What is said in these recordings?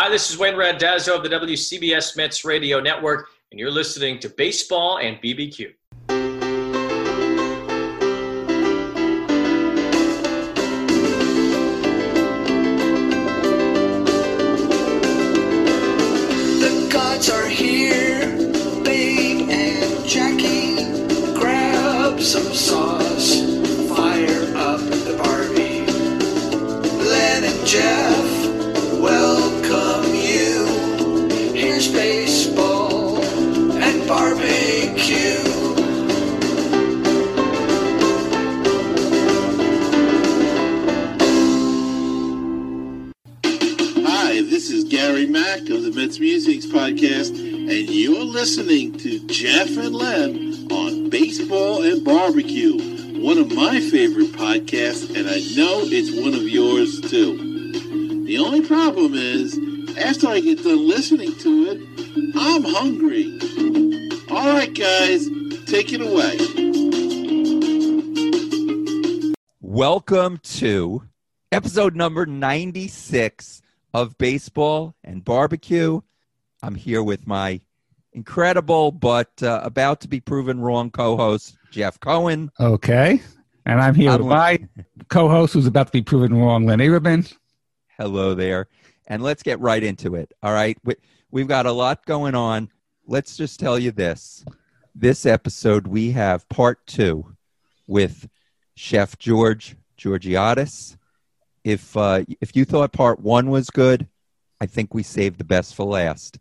Hi, this is Wayne Randazzo of the WCBS Mets Radio Network, and you're listening to Baseball and BBQ. The Mets Musings Podcast, and you're listening to Jeff and Len on Baseball and Barbecue, one of my favorite podcasts, and I know it's one of yours too. The only problem is, after I get done listening to it, I'm hungry. All right, guys, take it away. Welcome to episode number 96 of Baseball and Barbecue. I'm here with my incredible but uh, about to be proven wrong co host, Jeff Cohen. Okay. And I'm here I'm with my co host who's about to be proven wrong, Len Averman. Hello there. And let's get right into it. All right. We, we've got a lot going on. Let's just tell you this this episode, we have part two with Chef George Georgiadis. If uh, if you thought part one was good, I think we saved the best for last.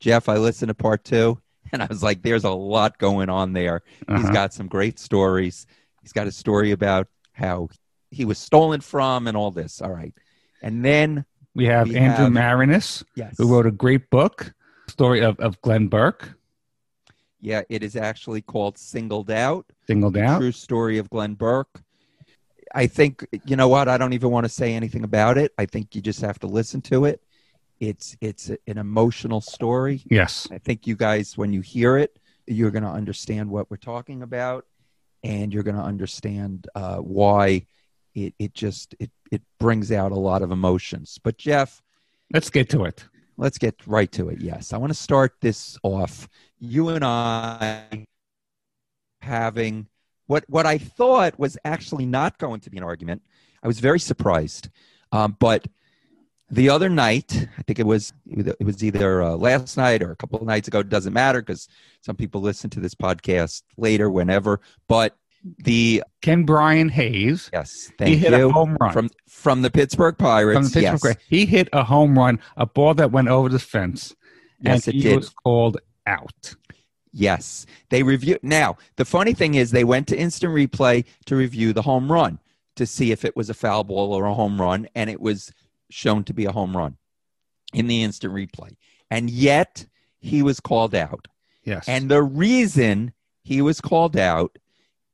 Jeff, I listened to part two, and I was like, "There's a lot going on there. He's Uh-huh. got some great stories. He's got a story about how he was stolen from and all this. All right, and then We have We Andrew have- Maraniss, yes, who wrote a great book, story of, of Glenn Burke, yeah, it is actually called "Singled Out." singled out. True story of Glenn Burke. I think you know what. I don't even want to say anything about it. I think you just have to listen to it. It's it's an emotional story. Yes. I think you guys, when you hear it, you're going to understand what we're talking about, and you're going to understand uh, why it it just it it brings out a lot of emotions. But Jeff, Let's get to it. let's get right to it. Yes, I want to start this off. You and I having what what I thought was actually not going to be an argument. I was very surprised, um, but the other night, I think it was it was either uh, last night or a couple of nights ago. It doesn't matter because some people listen to this podcast later, whenever. But the Ke'Bryan Hayes. yes, he thank hit a home run from from the Pittsburgh Pirates. from the Pittsburgh. yes. He hit a home run, a ball that went over the fence, Yes, and it he did. was called out. Yes, they review. Now, the funny thing is, they went to instant replay to review the home run to see if it was a foul ball or a home run, and it was shown to be a home run in the instant replay. And yet, he was called out. Yes. And the reason he was called out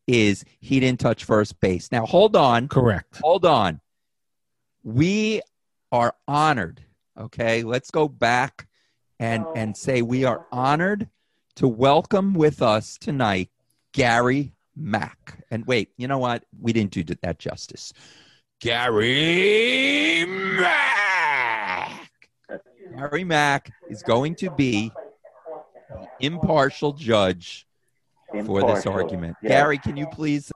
is he didn't touch first base. Now, hold on. correct. Hold on. We are honored. Okay, let's go back and and oh. say we are honored to welcome with us tonight Gary Mack. And wait, you know what? We didn't do that justice. Gary Mack. Gary Mack is going to be the impartial judge for this argument. Yeah. Gary, can you please?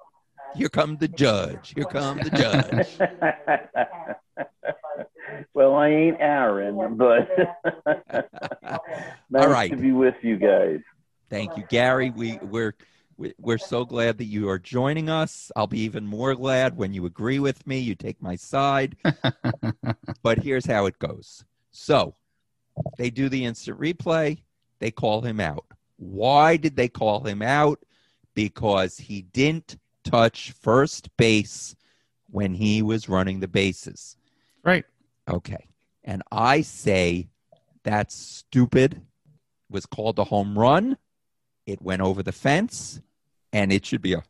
Here come the judge. Here come the judge. well, I ain't Aaron, but nice All right. to be with you guys. Thank you, Gary. We we're we- we're so glad that you are joining us. I'll be even more glad when you agree with me. You take my side. but here's how it goes. So they do the instant replay. They call him out. Why did they call him out? Because he didn't touch first base when he was running the bases. Right. Okay. And I say that's stupid. Was called a home run. It went over the fence, and it should be a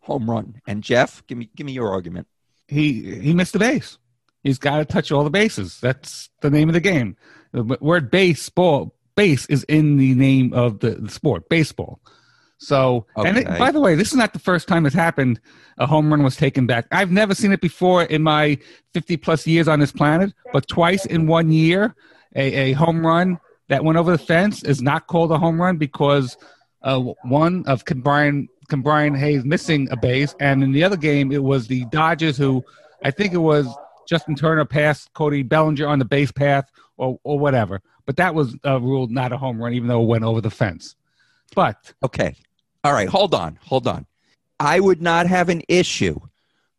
home run. And Jeff, give me give me your argument. He he missed the base. He's got to touch all the bases. That's the name of the game. The word baseball base is in the name of the, the sport, baseball. So, and it, by the way, this is not the first time it's happened. A home run was taken back. I've never seen it before in my 50 plus years on this planet, but twice in one year, a, a home run that went over the fence is not called a home run because uh, one of Brian Brian Hayes missing a base, and in the other game it was the Dodgers who I think it was Justin Turner passed Cody Bellinger on the base path or or whatever. But that was uh, ruled not a home run, even though it went over the fence. But Okay. All right. Hold on. Hold on. I would not have an issue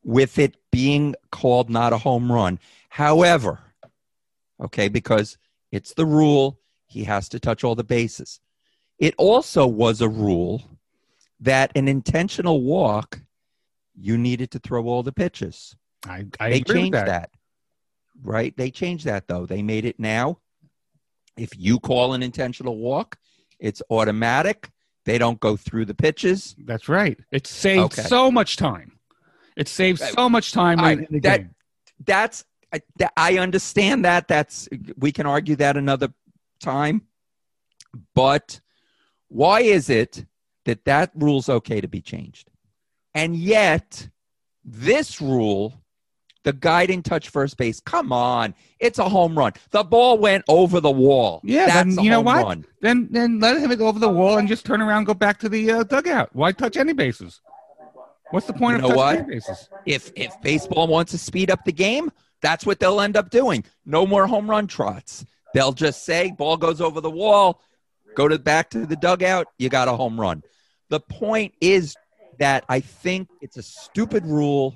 with it being called not a home run. However, okay, because it's the rule, he has to touch all the bases. It also was a rule that an intentional walk, you needed to throw all the pitches. I, I they agree with changed that. that. Right? They changed that though. They made it now. If you call an intentional walk, it's automatic. They don't go through the pitches. That's right. It saves Okay. so much time. It saves so much time All in, right, in the that- game. That's I, that- I understand that. That's we can argue that another time. But why is it that that rule's okay to be changed? And yet this rule the guy didn't touch first base. Come on. It's a home run. The ball went over the wall. Yeah, That's then you know what? run. Then then let him go over the wall and just turn around, and go back to the uh, dugout. Why touch any bases? What's the point You of know touching what? bases? if if baseball wants to speed up the game, that's what they'll end up doing. No more home run trots. They'll just say ball goes over the wall, go to back to the dugout, you got a home run. The point is that I think it's a stupid rule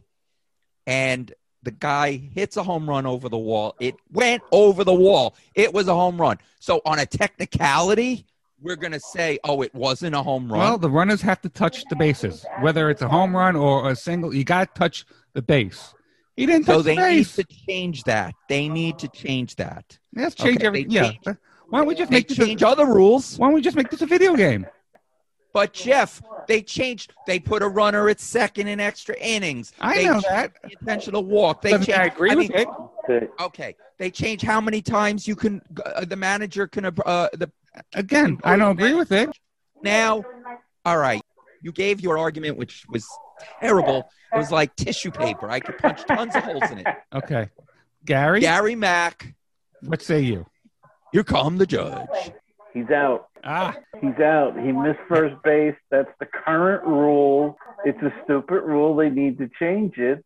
and the guy hits a home run over the wall. It went over the wall. It was a home run. So on a technicality, we're going to say, "Oh, it wasn't a home run." Well, the runners have to touch the bases, whether it's a home run or a single. You got to touch the base. He didn't touch the so they need to change that. They need to change that. Let's change Okay, everything. Yeah. change- Why don't we just They make this? A, change other rules, why don't we just make this a video game? but Jeff, they changed. They put a runner at second in extra innings. I They know changed that. the intentional walk. They Doesn't changed. I agree I with mean, it. Okay, they change how many times you can. Uh, the manager can. Uh, the Again, I don't agree with it. now. All right, you gave your argument, which was terrible. It was like tissue paper. I could punch tons of holes in it. Okay, Gary, Gary Mack, what say you? Here come the judge. He's out. Ah, He's out. He missed first base. That's the current rule. It's a stupid rule. They need to change it.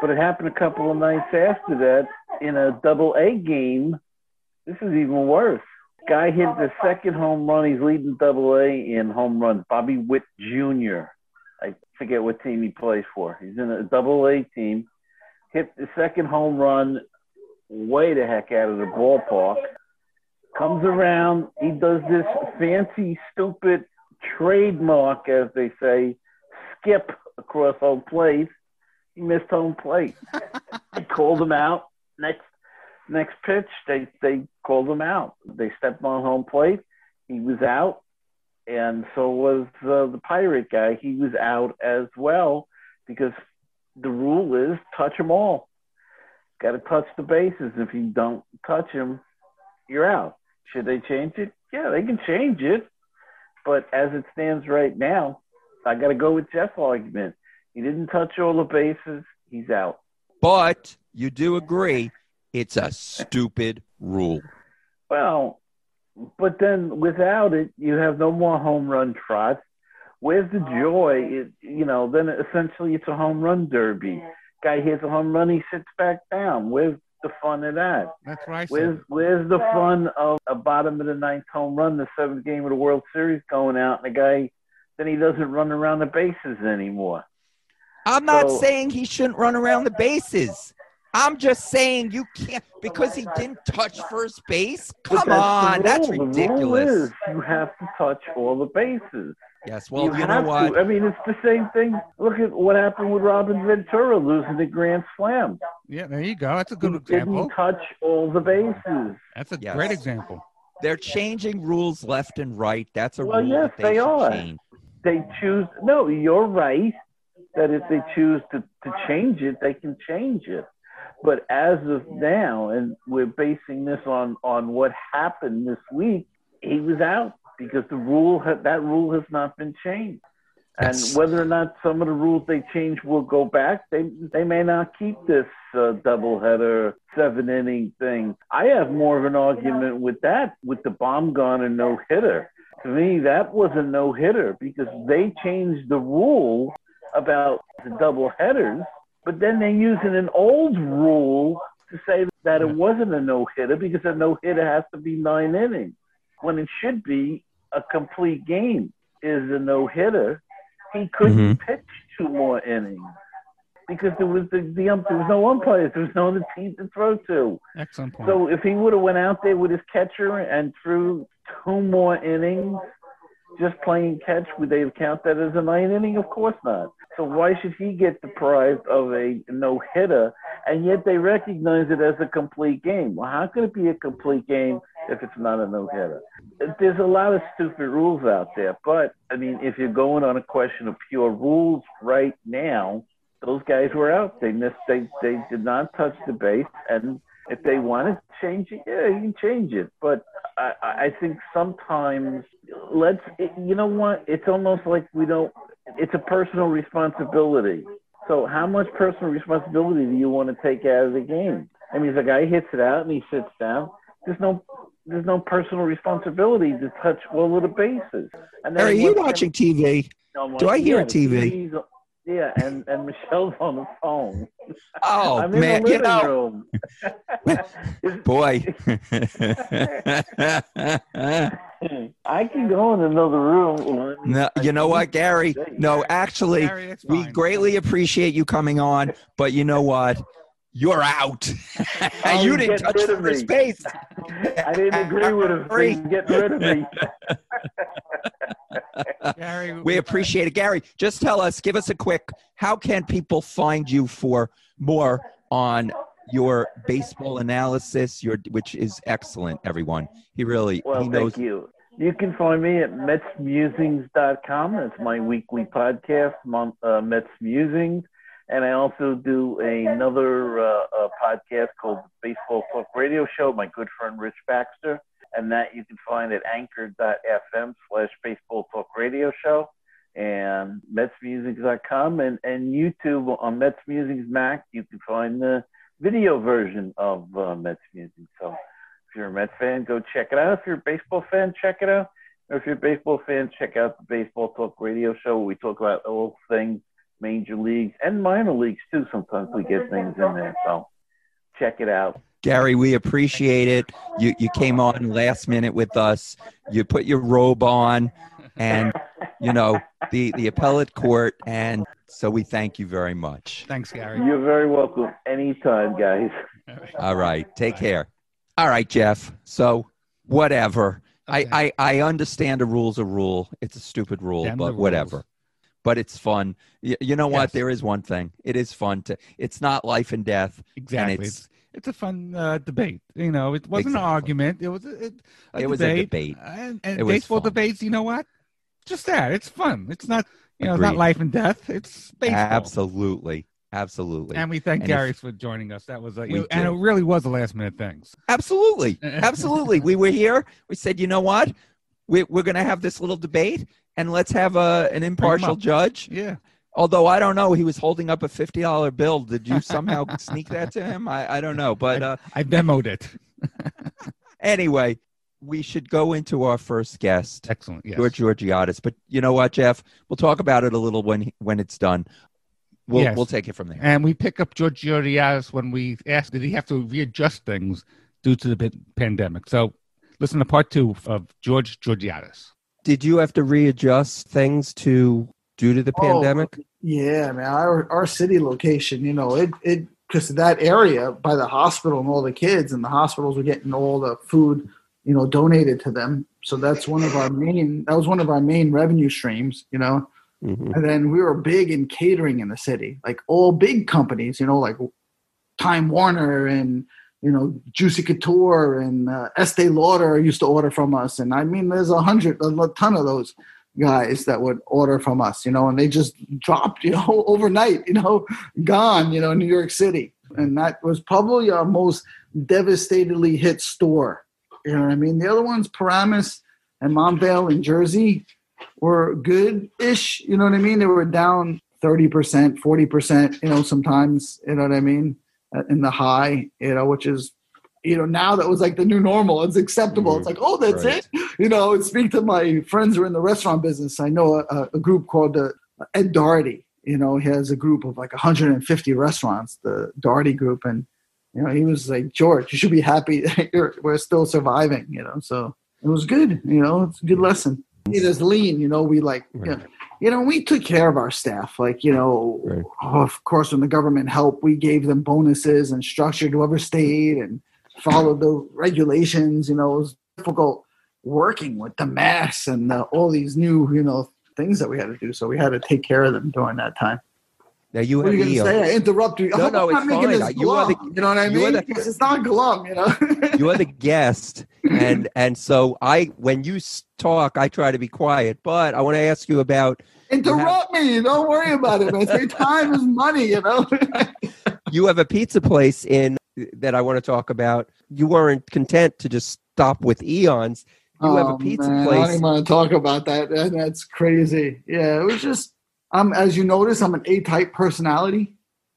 But it happened a couple of nights after that in a double A game. This is even worse. Guy hit the second home run. He's leading double A in home runs. Bobby Witt Jr. I forget what team he plays for. He's in a double A team. Hit the second home run way the heck out of the ballpark comes around. He does this fancy, stupid trademark, as they say, skip across home plate. He missed home plate. they called him out. Next next pitch, they they called him out. They stepped on home plate. He was out, and so was uh, the pirate guy. He was out as well because the rule is touch them all. Got to touch the bases. If you don't touch them, you're out. Should they change it? Yeah, they can change it. But as it stands right now, I got to go with Jeff's argument. He didn't touch all the bases. He's out. But you do agree it's a stupid rule. Well, but then without it, you have no more home run trots. Where's the oh, joy? It, you know, then essentially it's a home run derby. Guy hits a home run, he sits back down. Where's the fun of that? that's right. Where's where's the fun of a bottom of the ninth home run, the seventh game of the World Series going out, and the guy then he doesn't run around the bases anymore. I'm not So- saying he shouldn't run around the bases. I'm just saying you can't because he didn't touch first base. Come that's the on, that's rule. The rule ridiculous. is you have to touch all the bases. Yes, well, you, you, know have what? To. I mean, it's the same thing. Look at what happened with Robin Ventura losing the Grand Slam. Yeah, there you go. That's a He good example. didn't touch all the bases. That's a Yes. great example. They're changing rules left and right. That's a Well, rule yes, that they, they should are. change. They choose. No, you're right. That if they choose to, to change it, they can change it. But as of now, and we're basing this on on what happened this week, he was out because the rule ha- that rule has not been changed. And Yes. whether or not some of the rules they change will go back, they they may not keep this uh, doubleheader seven inning thing. I have more of an argument with that, with the Bumgarner no hitter. To me, that was a no hitter because they changed the rule about the double headers, but then they're using an old rule to say that it wasn't a no hitter because a no hitter has to be nine innings when it should be a complete game is a no hitter. He couldn't Mhm. pitch two more innings because there was the, the ump, there was no umpires, there was no other team to throw to. Excellent point. So if he would have went out there with his catcher and threw two more innings, just playing catch, would they count that as a nine inning? Of course not. So why should he get deprived of a no hitter? And yet they recognize it as a complete game. Well, how can it be a complete game if it's not a no hitter? There's a lot of stupid rules out there, but I mean, if you're going on a question of pure rules right now, those guys were out. They missed. They they did not touch the base, and if they want to change it, yeah, you can change it. But I, I think sometimes let's. You know what? It's almost like we don't. It's a personal responsibility. So how much personal responsibility do you want to take out of the game? I mean, if a guy hits it out and he sits down, there's no there's no personal responsibility to touch all of the bases. And Harry, are you watching TV? I'm Do I hear yeah, TV? The TV's Yeah, and, and Michelle's on the phone. Oh I'm in man, the you living know, room. Boy. I can go in another room. no, you know what, Gary? No, actually, Gary, we greatly appreciate you coming on, but you know what? You're out. Oh, you didn't touch the of me. first base. I didn't agree with him. Free. He's getting rid of me. Gary, We appreciate it, Gary. Just tell us, give us a quick. How can people find you for more on your baseball analysis? Your which is excellent. Everyone, he really Well, he knows. thank you. You can find me at MetsMusings.com. That's my weekly podcast, Mon- uh, Mets Musings. And I also do another uh, podcast called Baseball Talk Radio Show, my good friend Rich Baxter. And that you can find at anchor.fm slash baseball talk radio show and metsmusings.com and, and YouTube on Mets Musings Mac. You can find the video version of uh, Mets Musings. So if you're a Mets fan, go check it out. If you're a baseball fan, check it out. Or if you're a baseball fan, check out the Baseball Talk Radio Show we talk about all things major leagues and minor leagues too. Sometimes we get things in there. So check it out. Gary, we appreciate it. You you came on last minute with us. You put your robe on, and you know the the appellate court, and so we thank you very much. Thanks, Gary. You're very welcome anytime, guys. All right, take care. All right, Jeff. So whatever. Okay. I, I I understand a rule's a rule. It's a stupid rule, Damn the but rules. whatever. But it's fun. You, you know what? Yes. There is one thing. It is fun to. It's not life and death. Exactly. And it's, it's a fun uh, debate. You know, it wasn't Exactly. an argument. It was a, it, a It was a debate. And, and It was baseball debates, you know what? Just that. It's fun. It's not, you know, it's not life and death. It's baseball. absolutely, absolutely, And we thank And if- Gary for joining us. That was a, We and it really was a last minute thing. absolutely, absolutely. We were here. We said, you know what? We, we're going to have this little debate, and let's have a an impartial judge. Yeah. Although I don't know, he was holding up a fifty dollar bill. Did you somehow sneak that to him? I, I don't know, but uh, I demoed it. anyway, we should go into our first guest, Excellent. Yes. George Georgiadis. But you know what, Jeff? We'll talk about it a little when when it's done. We'll Yes. we'll take it from there. And we pick up George Georgiadis when we asked, did he have to readjust things due to the pandemic? So listen to part two of George Georgiadis. Did you have to readjust things to due to the Oh, pandemic? Yeah, man. Our our city location, you know, it it because that area by the hospital and all the kids and the hospitals were getting all the food, you know, donated to them. So that's one of our main. That was one of our main revenue streams, you know. Mhm. And then we were big in catering in the city, like all big companies, you know, like Time Warner and you know Juicy Couture and uh, Estee Lauder used to order from us, and I mean, there's a hundred, a ton of those guys that would order from us, you know, and they just dropped, you know, overnight, you know, gone, you know, New York City, and that was probably our most devastatedly hit store. You know what I mean? The other ones, Paramus and Montvale in Jersey, were good-ish. You know what I mean? They were down thirty percent, forty percent. You know, sometimes. You know what I mean? Uh, In the high, you know, which is, you know, now that was like the new normal. It's acceptable. It's like, oh, that's Right. it. You know, speak to my friends who are in the restaurant business. I know a, a group called the Ed Doherty. You know, he has a group of like 150 restaurants, the Doherty Group, and you know, he was like, George, you should be happy that you're, we're still surviving. You know, so it was good. You know, it's a good lesson. It is lean. You know, we like, Right. you, know, you know, we took care of our staff. Like, you know, Right. of course, when the government helped, we gave them bonuses and structured whoever stayed and followed the regulations. You know, it was difficult working with the mass and the, all these new, you know, things that we had to do. So we had to take care of them during that time. Now you What have are you to say? I interrupt you. No, no, I'm not it's fine. You are the- you know what I mean? the- it's not glum, you know. you are the guest and and so i when you talk i try to be quiet but i want to ask you about Interrupt me. Don't worry about it, I Say time is money, you know. you have a pizza place in that i want to talk about you weren't content to just stop with eons you have a Oh, pizza man, I don't place even want to talk about. That- That's crazy. Yeah, it was just. I'm as you notice, I'm an A-type personality.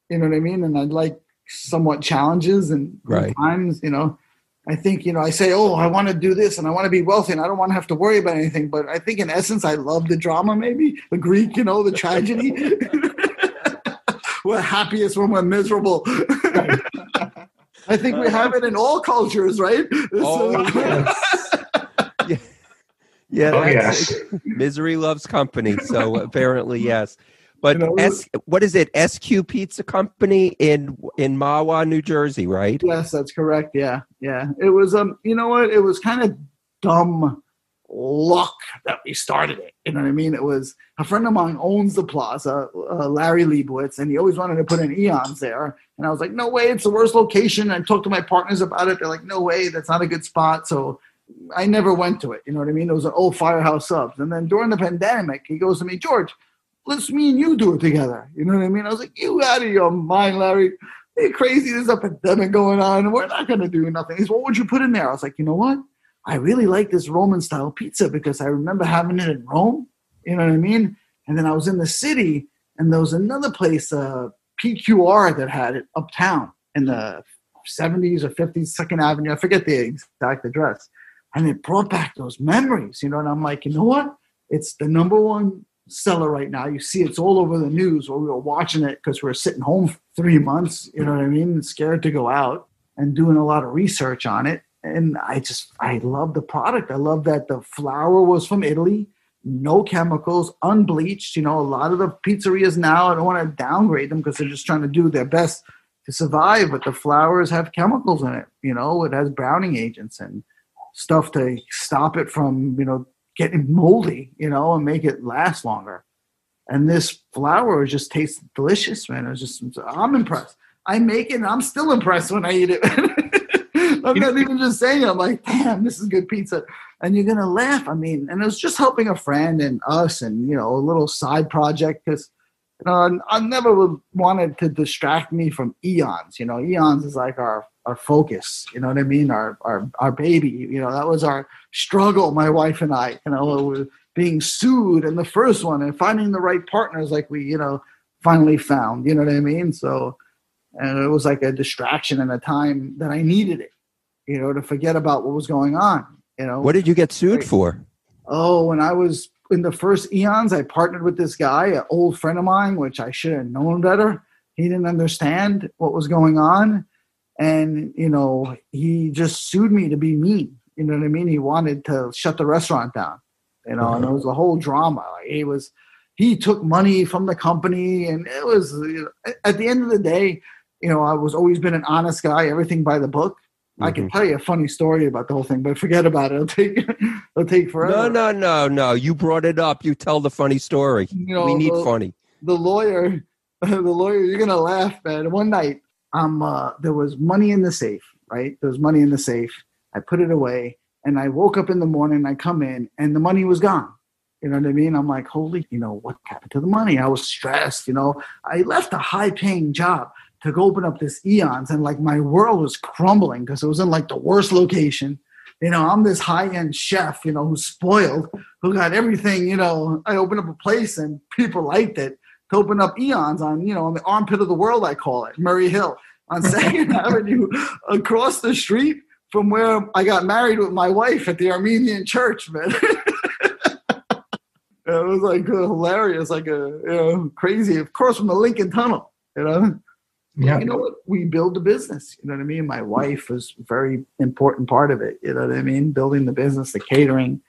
You know what I mean, and I like somewhat challenges and Right. times. You know, I think you know I say, oh, I want to do this and I want to be wealthy and I don't want to have to worry about anything. But I think in essence, I love the drama, maybe the Greek, you know, the tragedy. we're happiest when we're miserable. I think we have it in all cultures, right? Oh, So- yes. yeah, yeah Oh, that's- misery loves company so apparently yes but You know, S, what is it sq pizza company in in Mahwah new jersey right Yes, that's correct. Yeah, yeah. It was um, you know what? It was kind of dumb luck that we started it. You know what I mean? It was a friend of mine owns the plaza, uh, Larry Liebowitz, and he always wanted to put in eons there. And I was like, no way, it's the worst location. I talked to my partners about it. They're like, no way, that's not a good spot. So I never went to it. You know what I mean? It was an old firehouse subs. And then during the pandemic, he goes to me, George, let's me and you do it together. You know what I mean? I was like, you out of your mind, Larry. You're crazy. There's a pandemic going on. We're not going to do nothing. He said, what would you put in there? I was like, you know what? I really like this Roman style pizza because I remember having it in Rome. You know what I mean? And then I was in the city and there was another place, uh, PQR, that had it uptown in the 70s or 50s, Second Avenue. I forget the exact address. And it brought back those memories, you know. And I'm like, you know what? It's the number one seller right now. You see, it's all over the news. Where we were watching it because we were sitting home for three months. You know what I mean? Scared to go out and doing a lot of research on it. And I just, I love the product. I love that the flour was from Italy, no chemicals, unbleached. You know, a lot of the pizzerias now, I don't want to downgrade them because they're just trying to do their best to survive, but the flours have chemicals in it. You know, it has browning agents and stuff to stop it from, you know, getting moldy, you know, and make it last longer. And this flour just tastes delicious, man. It was just, I'm impressed. I make it and I'm still impressed when I eat it. I'm not even just saying it. I'm like, damn, this is good pizza. And you're to laugh. I mean, and it was just helping a friend and us and, you know, a little side project because, you know, I never would wanted to distract me from eons. You know, eons is like our our focus. You know what I mean? Our our our baby. You know, that was our struggle. My wife and I. You know, with being sued in the first one and finding the right partners, like we, you know, finally found. You know what I mean? So, and it was like a distraction and a time that I needed it. You know, to forget about what was going on. You know, what did you get sued for Oh, when I was in the first eons, I partnered with this guy, an old friend of mine, which I should have known better. He didn't understand what was going on. And, you know, he just sued me to be mean. You know what I mean? He wanted to shut the restaurant down, you know, and it was a whole drama. Like he was, he took money from the company, and it was, you know, at the end of the day, you know, I was always been an honest guy, everything by the book. I can tell you a funny story about the whole thing, but forget about it. It'll take it'll take forever. no no no no you brought it up you tell the funny story You know, we need the- funny the lawyer, the lawyer, you're gonna laugh, man. One night, um, uh, there was money in the safe, right? There was money in the safe. I put it away, and I woke up in the morning. I come in, and the money was gone. You know what I mean? I'm like, holy, you know, what happened to the money? I was stressed. You know, I left a high-paying job to go open up this Eons, and like my world was crumbling because it was in like the worst location. You know, I'm this high end chef, you know, who's spoiled, who got everything. You know, I opened up a place and people liked it. To open up Eons on, you know, on the armpit of the world, I call it, Murray Hill on Second Avenue, across the street from where I got married with my wife at the Armenian church, man. it was like hilarious, like a you know, crazy. Of course, from the Lincoln Tunnel, you know. Yeah. You know what? We build the business. You know what I mean. My wife was a very important part of it. You know what I mean. Building the business, the catering,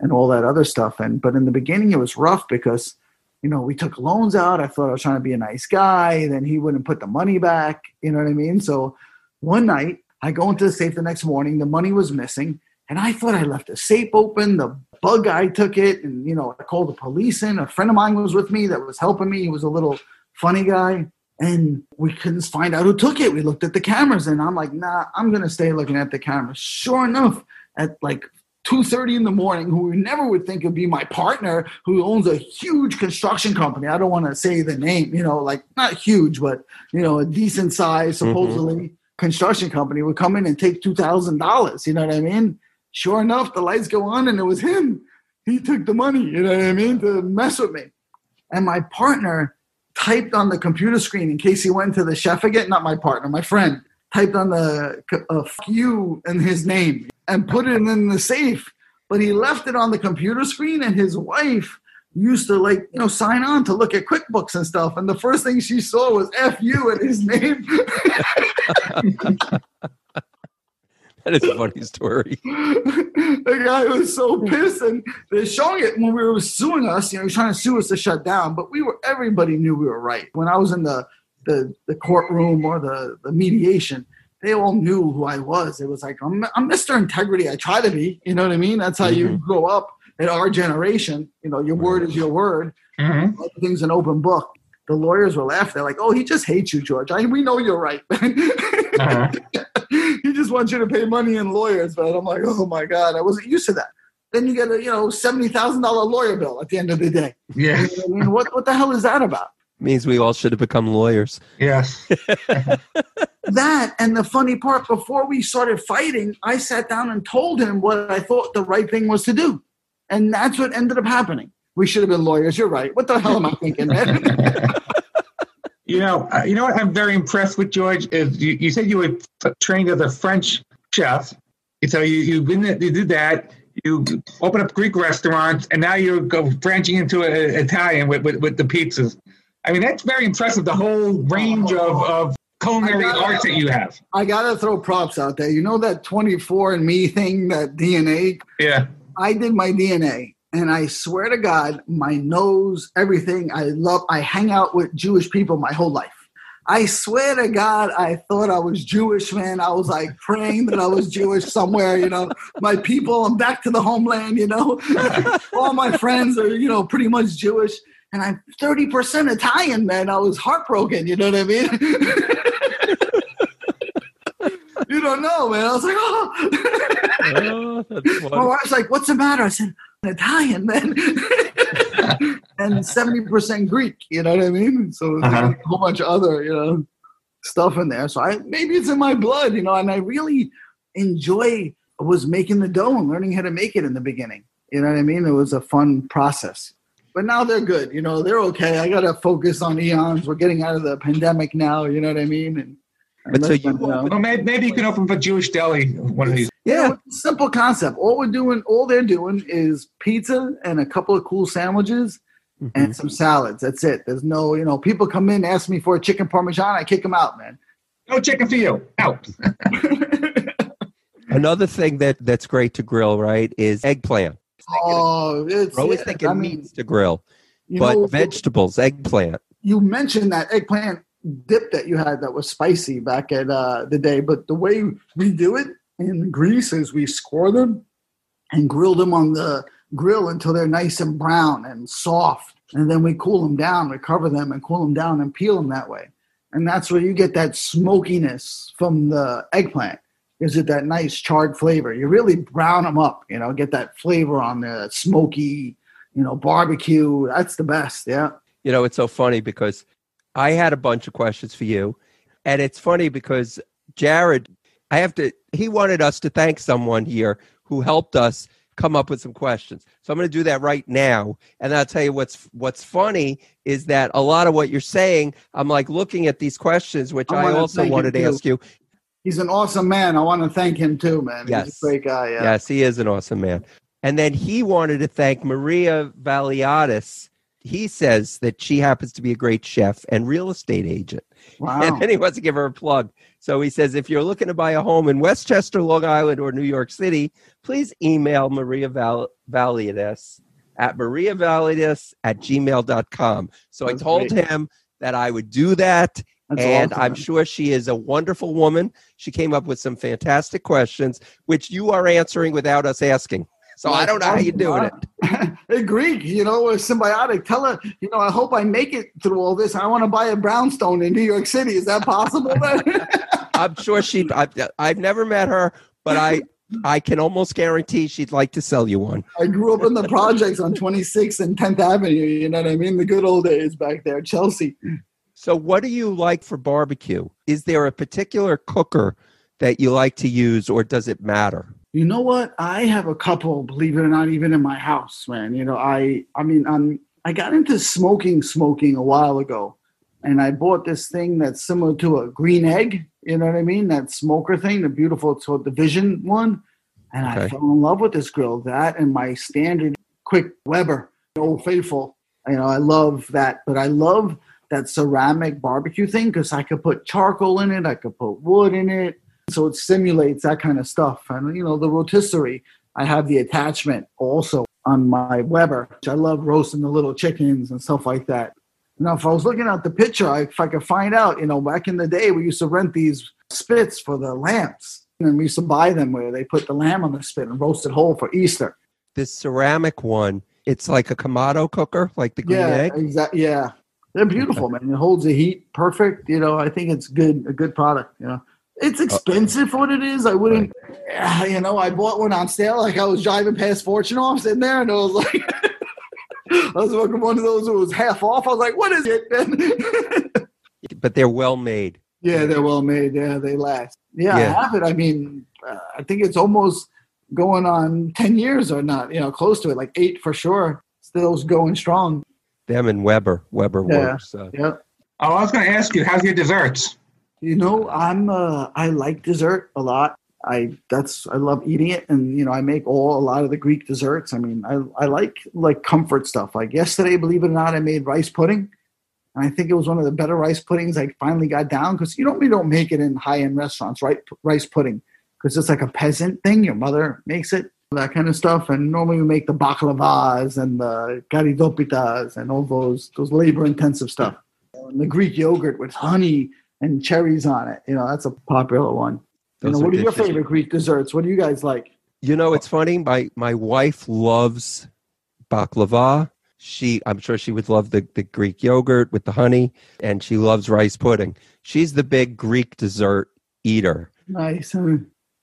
and all that other stuff. And but in the beginning, it was rough because you know we took loans out. I thought I was trying to be a nice guy. Then he wouldn't put the money back. You know what I mean. So one night I go into the safe the next morning. The money was missing, and I thought I left the safe open. The bug guy took it, and you know I called the police in. A friend of mine was with me that was helping me. He was a little funny guy, and we couldn't find out who took it. We looked at the cameras, and I'm like, nah, I'm gonna stay looking at the cameras. Sure enough, at like. 2.30 in the morning who we never would think would be my partner who owns a huge construction company i don't want to say the name you know like not huge but you know a decent size mm-hmm. supposedly construction company would come in and take two thousand dollars. You know what I mean? Sure enough, the lights go on and it was him. He took the money. You know what I mean to mess with me. And my partner typed on the computer screen in case he went to the chef again. Not my partner, my friend typed on the uh, "fuck you" and his name and put it in the safe. But he left it on the computer screen, and his wife used to like you know sign on to look at QuickBooks and stuff. And the first thing she saw was "f you" and his name. That is a funny story. the guy was so pissed, and they're showing it when we were suing us. You know, he was trying to sue us to shut down, but we were. Everybody knew we were right. When I was in the the, the courtroom or the, the mediation, they all knew who I was. It was like I'm, I'm Mr. Integrity. I try to be. You know what I mean? That's how you grow up in our generation. You know, your word is your word. Mhm. Everything's an open book. The lawyers were laughing. They're like, "Oh, he just hates you, George. I, we know you're right. Uh-huh. he just wants you to pay money in lawyers." But I'm like, "Oh my god, I wasn't used to that." Then you get a you know seventy thousand dollar lawyer bill at the end of the day. Yeah. You know what I mean, what what the hell is that about? Means we all should have become lawyers. Yes. that and the funny part before we started fighting i sat down and told him what i thought the right thing was to do and that's what ended up happening we should have been lawyers you're right what the hell am i thinking man You know, uh, you know what I'm very impressed with, George, is you, you said you were f- trained as a French chef. So you you've been you did that. You open up Greek restaurants, and now you're go branching into a, Italian with, with with the pizzas. I mean, that's very impressive. The whole range of of culinary I got it. arts that you have. i gotta throw props out there you know that 24 and me thing that dna Yeah. i did my dna and i swear to god my nose everything i love i hang out with jewish people my whole life I swear to God, I thought I was Jewish, man. I was like praying that I was Jewish somewhere, you know. My people, I'm back to the homeland, you know. All my friends are, you know, pretty much Jewish. And I'm 30% Italian, man. I was heartbroken, you know what I mean? you don't know, man. I was like, oh. Oh, My wife's like, "What's the matter?" I said, "I'm "Italian, man," and seventy percent Greek. You know what I mean? So Uh-huh. a whole bunch of other, you know, stuff in there. So I maybe it's in my blood, you know. And I really enjoy was making the dough and learning how to make it in the beginning. You know what I mean? It was a fun process. But now they're good. You know, they're okay. I got to focus on eons. We're getting out of the pandemic now. You know what I mean? And But so you- know. Well, maybe, maybe you can open up a Jewish deli one of these. Yeah, simple concept. All we're doing, all they're doing is pizza and a couple of cool sandwiches Mhm. and some salads. That's it. There's no, you know, people come in, ask me for a chicken parmesan, I kick them out, man. No chicken for you. Out. Another thing that that's great to grill, right, is eggplant. oh, it's We're always yeah, thinking I mean, meats to grill, but know, vegetables, eggplant. you mentioned that eggplant dip that you had that was spicy back at uh, the day, but the way we do it in Greece is we score them and grill them on the grill until they're nice and brown and soft, and then we cool them down, we cover them and cool them down and peel them that way, and that's where you get that smokiness from the eggplant. Is it that nice charred flavor? You really brown them up, you know, get that flavor on the smoky, you know, barbecue. That's the best, yeah. You know, it's so funny because I had a bunch of questions for you. And it's funny because Jared, I have to. He wanted us to thank someone here who helped us come up with some questions. So I'm going to do that right now. And I'll tell you what's what's funny is that a lot of what you're saying, I'm like looking at these questions, which I I, also wanted to too. ask you. He's an awesome man. I want to thank him too, man. He's Yes. a great guy. Yeah. Yes, he is an awesome man. And then he wanted to thank Maria Valiatis. He says that she happens to be a great chef and real estate agent. Wow. And then he wants to give her a plug. So he says, if you're looking to buy a home in Westchester, Long Island, or New York City, please email Maria Val- Valiatis at mariavaliatis at gmail.com. So That's I told great. him that I would do that. That's and awesome. I'm sure she is a wonderful woman. She came up with some fantastic questions, which you are answering without us asking. So I don't know how you're doing it. hey, Greek, you know, we're symbiotic. Tell her, you know, I hope I make it through all this. I want to buy a brownstone in New York City. Is that possible? I'm sure she. I've, I've never met her, but I I can almost guarantee she'd like to sell you one. I grew up in the projects on 26th and 10th Avenue. You know what I mean? The good old days back there, Chelsea. So, what do you like for barbecue? Is there a particular cooker that you like to use, or does it matter? You know what? I have a couple, believe it or not, even in my house, man. You know, I I mean, I'm I got into smoking smoking a while ago, and I bought this thing that's similar to a green egg. You know what I mean? That smoker thing, the beautiful it's called the Vision one. And I fell in love with this grill. That and my standard quick Weber, Old Faithful. You know, I love that, but I love that ceramic barbecue thing because I could put charcoal in it, I could put wood in it, so it simulates that kind of stuff. And you know, the rotisserie, I have the attachment also on my Weber. Which I love roasting the little chickens and stuff like that. Now, if I was looking at the picture, I, if I could find out, you know, back in the day, we used to rent these spits for the lamps, and we used to buy them where they put the lamb on the spit and roast it whole for Easter. This ceramic one, it's like a Kamado cooker, like the green yeah, egg. exactly. Yeah, they're beautiful, man. It holds the heat perfect. You know, I think it's good, a good product. You know, it's expensive for what it is. I wouldn't, yeah, you know, I bought one on sale. Like I was driving past Fortunoff, sitting there, and I was like. I was looking one of those that was half off. I was like, "What is it?" But they're well made. yeah, they're well made. Yeah, they last. Yeah, Yeah. I have it. I mean, uh, I think it's almost going on ten years or not. You know, close to it, like eight for sure. Still going strong. Them and Weber. Weber Yeah. works. Uh, Yeah. Oh, I was going to ask you, how's your desserts? You know, I'm uh I like dessert a lot. I that's I love eating it and you know, I make all a lot of the Greek desserts. I mean, I I like like comfort stuff. Like yesterday, believe it or not, I made rice pudding. And I think it was one of the better rice puddings I finally got down because you don't we don't make it in high end restaurants, right? Rice pudding because it's like a peasant thing. Your mother makes it, that kind of stuff. And normally we make the baklavas and the garidopitas and all those those labor intensive stuff. And the Greek yogurt with honey and cherries on it. You know, that's a popular one. You know, are what are your favorite Greek desserts? What do you guys like? You know, it's funny. My my wife loves baklava. She, I'm sure she would love the, the Greek yogurt with the honey, and she loves rice pudding. She's the big Greek dessert eater. Nice.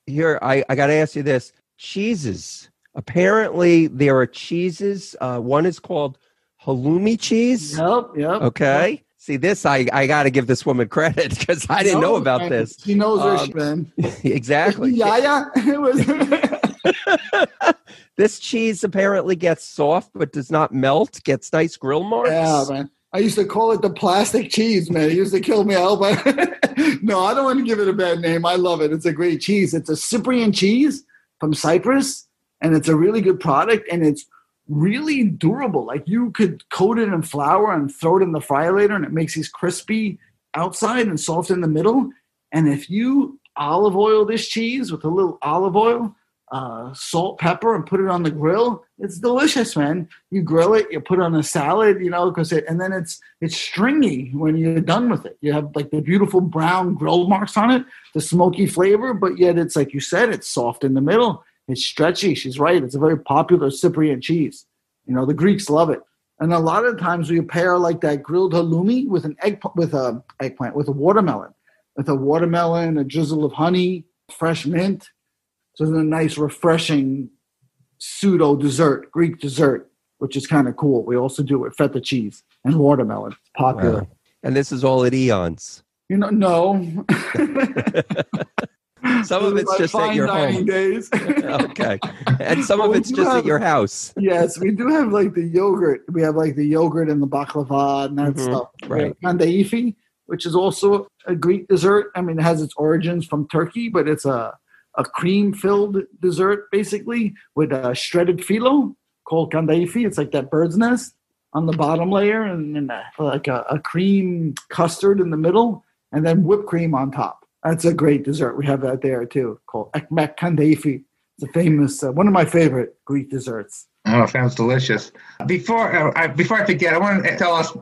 Here, I, I got to ask you this: cheeses. Apparently, there are cheeses. Uh, one is called halloumi cheese. Yep, yep. Okay. See this, I, I got to give this woman credit because I didn't know about man. this. She knows her Um, exactly. Yeah, yeah. It was- This cheese apparently gets soft but does not melt, gets nice grill marks. yeah, man. I used to call it the plastic cheese, man. It used to kill me. I hope I- no, I don't want to give it a bad name. I love it. It's a great cheese. It's a Cyprian cheese from Cyprus, and it's a really good product, and it's really durable. Like you could coat it in flour and throw it in the fryer later, and it makes these crispy outside and soft in the middle. And if you olive oil this cheese with a little olive oil, uh, salt, pepper, and put it on the grill, it's delicious, man. You grill it, you put it on a salad, you know, because it, and then it's it's stringy when you're done with it. You have like the beautiful brown grill marks on it, the smoky flavor, but yet it's like you said, it's soft in the middle. It's stretchy. She's right. It's a very popular Cyprian cheese. You know, the Greeks love it. And a lot of times we pair like that grilled halloumi with an egg with a eggplant with a watermelon, with a watermelon, a drizzle of honey, fresh mint. So it's a nice, refreshing pseudo dessert, Greek dessert, which is kind of cool. We also do it with feta cheese and watermelon. It's popular. Wow. And this is all at Eons. You know, no. Some of it's just at your home. days. okay. And some of Well, it's just have- at your house. yes, we do have like the yogurt. We have like the yogurt and the baklava and that Mhm, stuff. right. Kandaifi, which is also a Greek dessert. I mean, it has its origins from Turkey, but it's a a cream filled dessert basically with a shredded phyllo called kandaifi. It's like that bird's nest on the bottom layer and then a, like a, a cream custard in the middle and then whipped cream on top. That's a great dessert. We have that there too called ekmek kataifi. It's a famous, uh, one of my favorite Greek desserts. Oh, sounds delicious. Before uh, I, before I forget, I want to tell us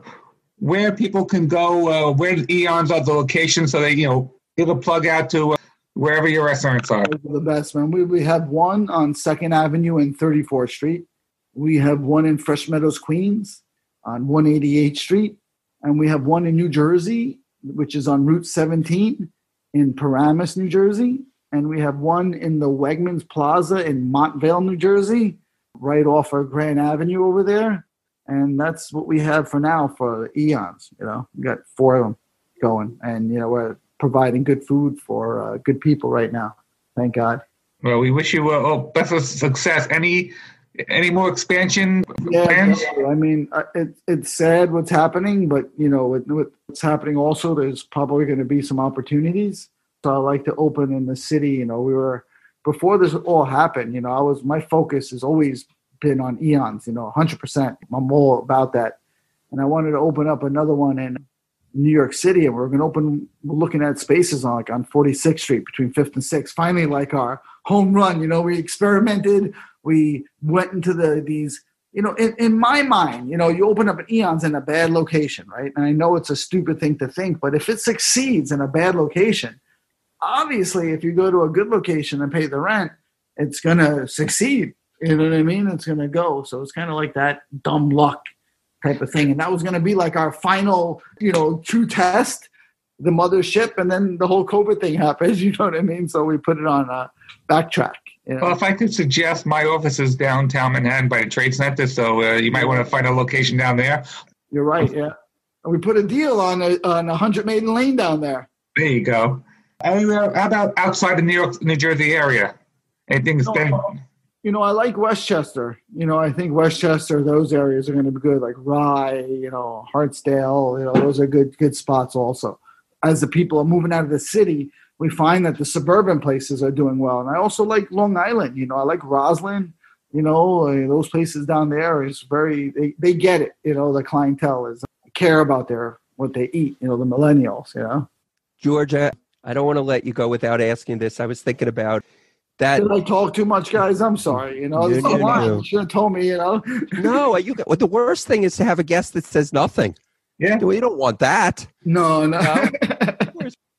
where people can go, uh, where the Eons are, the location, so they you know give a plug out to uh, wherever your restaurants are. The best, man. We, we have one on Second Avenue and 34th Street. We have one in Fresh Meadows, Queens, on 188th Street, and we have one in New Jersey, which is on Route 17 in Paramus, New Jersey, and we have one in the Wegmans Plaza in Montvale, New Jersey, right off of Grand Avenue over there. And that's what we have for now for eons. You know, we got four of them going, and you know we're providing good food for uh, good people right now. Thank God. Well, we wish you uh, oh, best of success. Any any more expansion Yeah, plans? definitely. I mean, uh, it, it's sad what's happening, but you know, with, with what's happening, also there's probably going to be some opportunities. So I like to open in the city. You know, we were before this all happened. You know, I was my focus has always been on eons. You know, 100. percent I'm all about that, and I wanted to open up another one in New York City, and we're going to open. We're looking at spaces on like on 46th Street between Fifth and Sixth. Finally, like our home run. You know, we experimented. We went into the these you know, in, in my mind, you know, you open up an Eons in a bad location, right? And I know it's a stupid thing to think, but if it succeeds in a bad location, obviously, if you go to a good location and pay the rent, it's going to succeed. You know what I mean? It's going to go. So it's kind of like that dumb luck type of thing. And that was going to be like our final, you know, true test, the mothership. And then the whole COVID thing happens. You know what I mean? So we put it on a backtrack. You know? Well, if I could suggest, my office is downtown Manhattan by the Trade Center, so uh, you might want to find a location down there. You're right. Yeah. And we put a deal on a, on a hundred Maiden Lane down there. There you go. Anywhere, how about outside the New York, New Jersey area? Anything's No, been You know, I like Westchester. You know, I think Westchester, those areas are going to be good, like Rye, you know, Hartsdale. You know, those are good good spots also. As the people are moving out of the city, we find that the suburban places are doing well. And I also like Long Island. You know, I like Roslyn. You know, those places down there is very they, they get it. You know, the clientele is care about their what they eat. You know, the millennials. You know. Georgia, I don't want to let you go without asking this. I was thinking about that. Did I talk too much, guys? I'm sorry. You know, No, this is no, a line. no. You should have told me. You know. No, you. What the worst thing is to have a guest that says nothing. Yeah. We don't want that. No, no.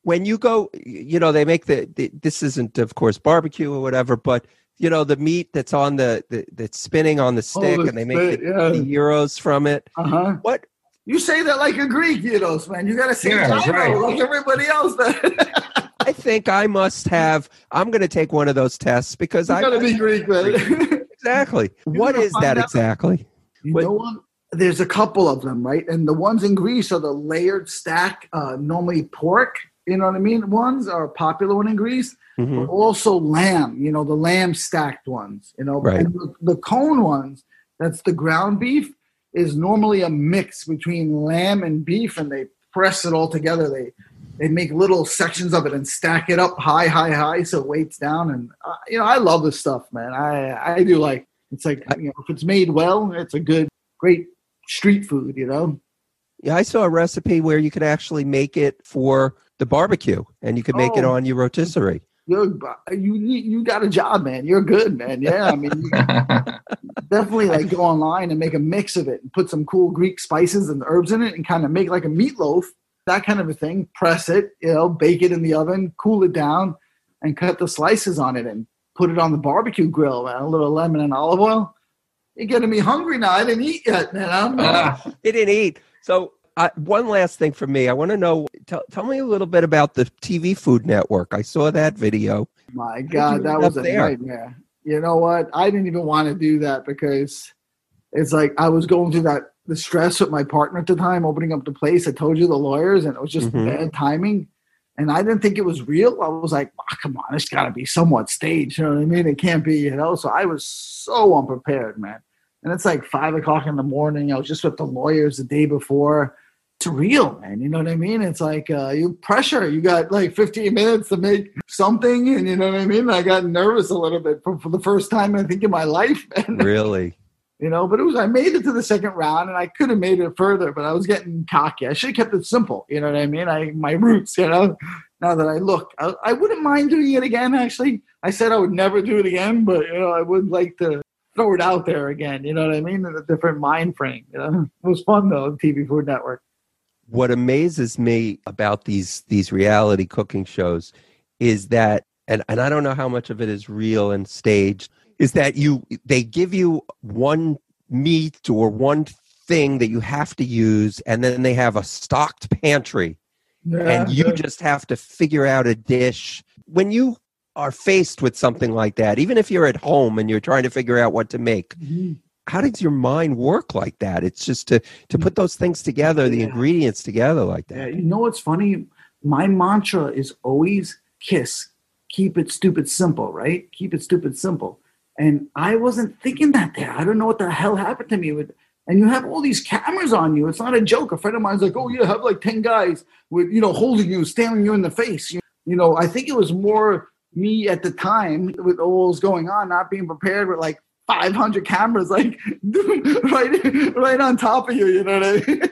when you go, you know, they make the, the this isn't, of course, barbecue or whatever, but you know, the meat that's on the, the that's spinning on the stick, Oh, the and they make spit, the, yeah. the euros from it. Uh huh. What? You say that like a Greek, you know, man. You gotta say Yeah, gyro right. like everybody else. Does. I think I must have. I'm going to take one of those tests because you I gotta be Greek, man. exactly. What gonna is find that out. exactly? you What- know what? There's a couple of them, right? And the ones in Greece are the layered stack, uh, normally pork. You know what I mean? Ones are a popular one in Greece, Mhm. but also lamb. You know, the lamb stacked ones. You know, Right. and the, the cone ones. That's the ground beef. Is normally a mix between lamb and beef, and they press it all together. They they make little sections of it and stack it up high, high, high, so it weights down. And uh, you know, I love this stuff, man. I I do like. It's like you know, if it's made well, it's a good, great street food. You know. Yeah, I saw a recipe where you could actually make it for the barbecue, and you can make it Oh. on your rotisserie. You're, you need- you got a job, man. You're good, man. Yeah, I mean, definitely like go online and make a mix of it and put some cool Greek spices and herbs in it and kind of make like a meatloaf, that kind of a thing. Press it, you know, bake it in the oven, cool it down, and cut the slices on it and put it on the barbecue grill, man. A little lemon and olive oil. You're getting me hungry now. I didn't eat yet, man. I'm, They didn't eat. So, uh, one last thing for me, I want to know. Tell, tell me a little bit about the TV Food Network. I saw that video. My God, that was a there? nightmare. You know what? I didn't even want to do that because it's like I was going through that the stress with my partner at the time, opening up the place. I told you the lawyers, and it was just Mhm. bad timing. and I didn't think it was real. I was like, oh, come on, it's got to be somewhat staged. You know what I mean? It can't be, you know. So I was so unprepared, man. And it's like five o'clock in the morning. I was just with the lawyers the day before. It's real, man. You know what I mean? It's like uh, you pressure. You got like 15 minutes to make something, and you know what I mean. I got nervous a little bit for, for the first time I think in my life. And, Really? you know, but it was I made it to the second round, and I could have made it further, but I was getting cocky. I should have kept it simple. You know what I mean? I my roots. You know, now that I look, I, I wouldn't mind doing it again. Actually, I said I would never do it again, but you know, I would like to throw it out there again. You know what I mean? In a different mind frame. You know, it was fun though. TV Food Network. What amazes me about these these reality cooking shows is that and, and I don't know how much of it is real and staged is that you they give you one meat or one thing that you have to use and then they have a stocked pantry. And you just have to figure out a dish. When you are faced with something like that even if you're at home and you're trying to figure out what to make Mhm. How does your mind work like that it's just to to put those things together the Yeah. ingredients together like Yeah, that you know what's funny? My mantra is always kiss. Keep it stupid simple, right? Keep it stupid simple. And I wasn't thinking that there. I don't know what the hell happened to me with and you have all these cameras on you. It's not a joke. A friend of mine's like, "Oh, you have like 10 guys with, you know, holding you, staring you in the face." You, you know, I think it was more me at the time with all was going on, not being prepared with like 500 cameras like right right on top of you, you know what I mean?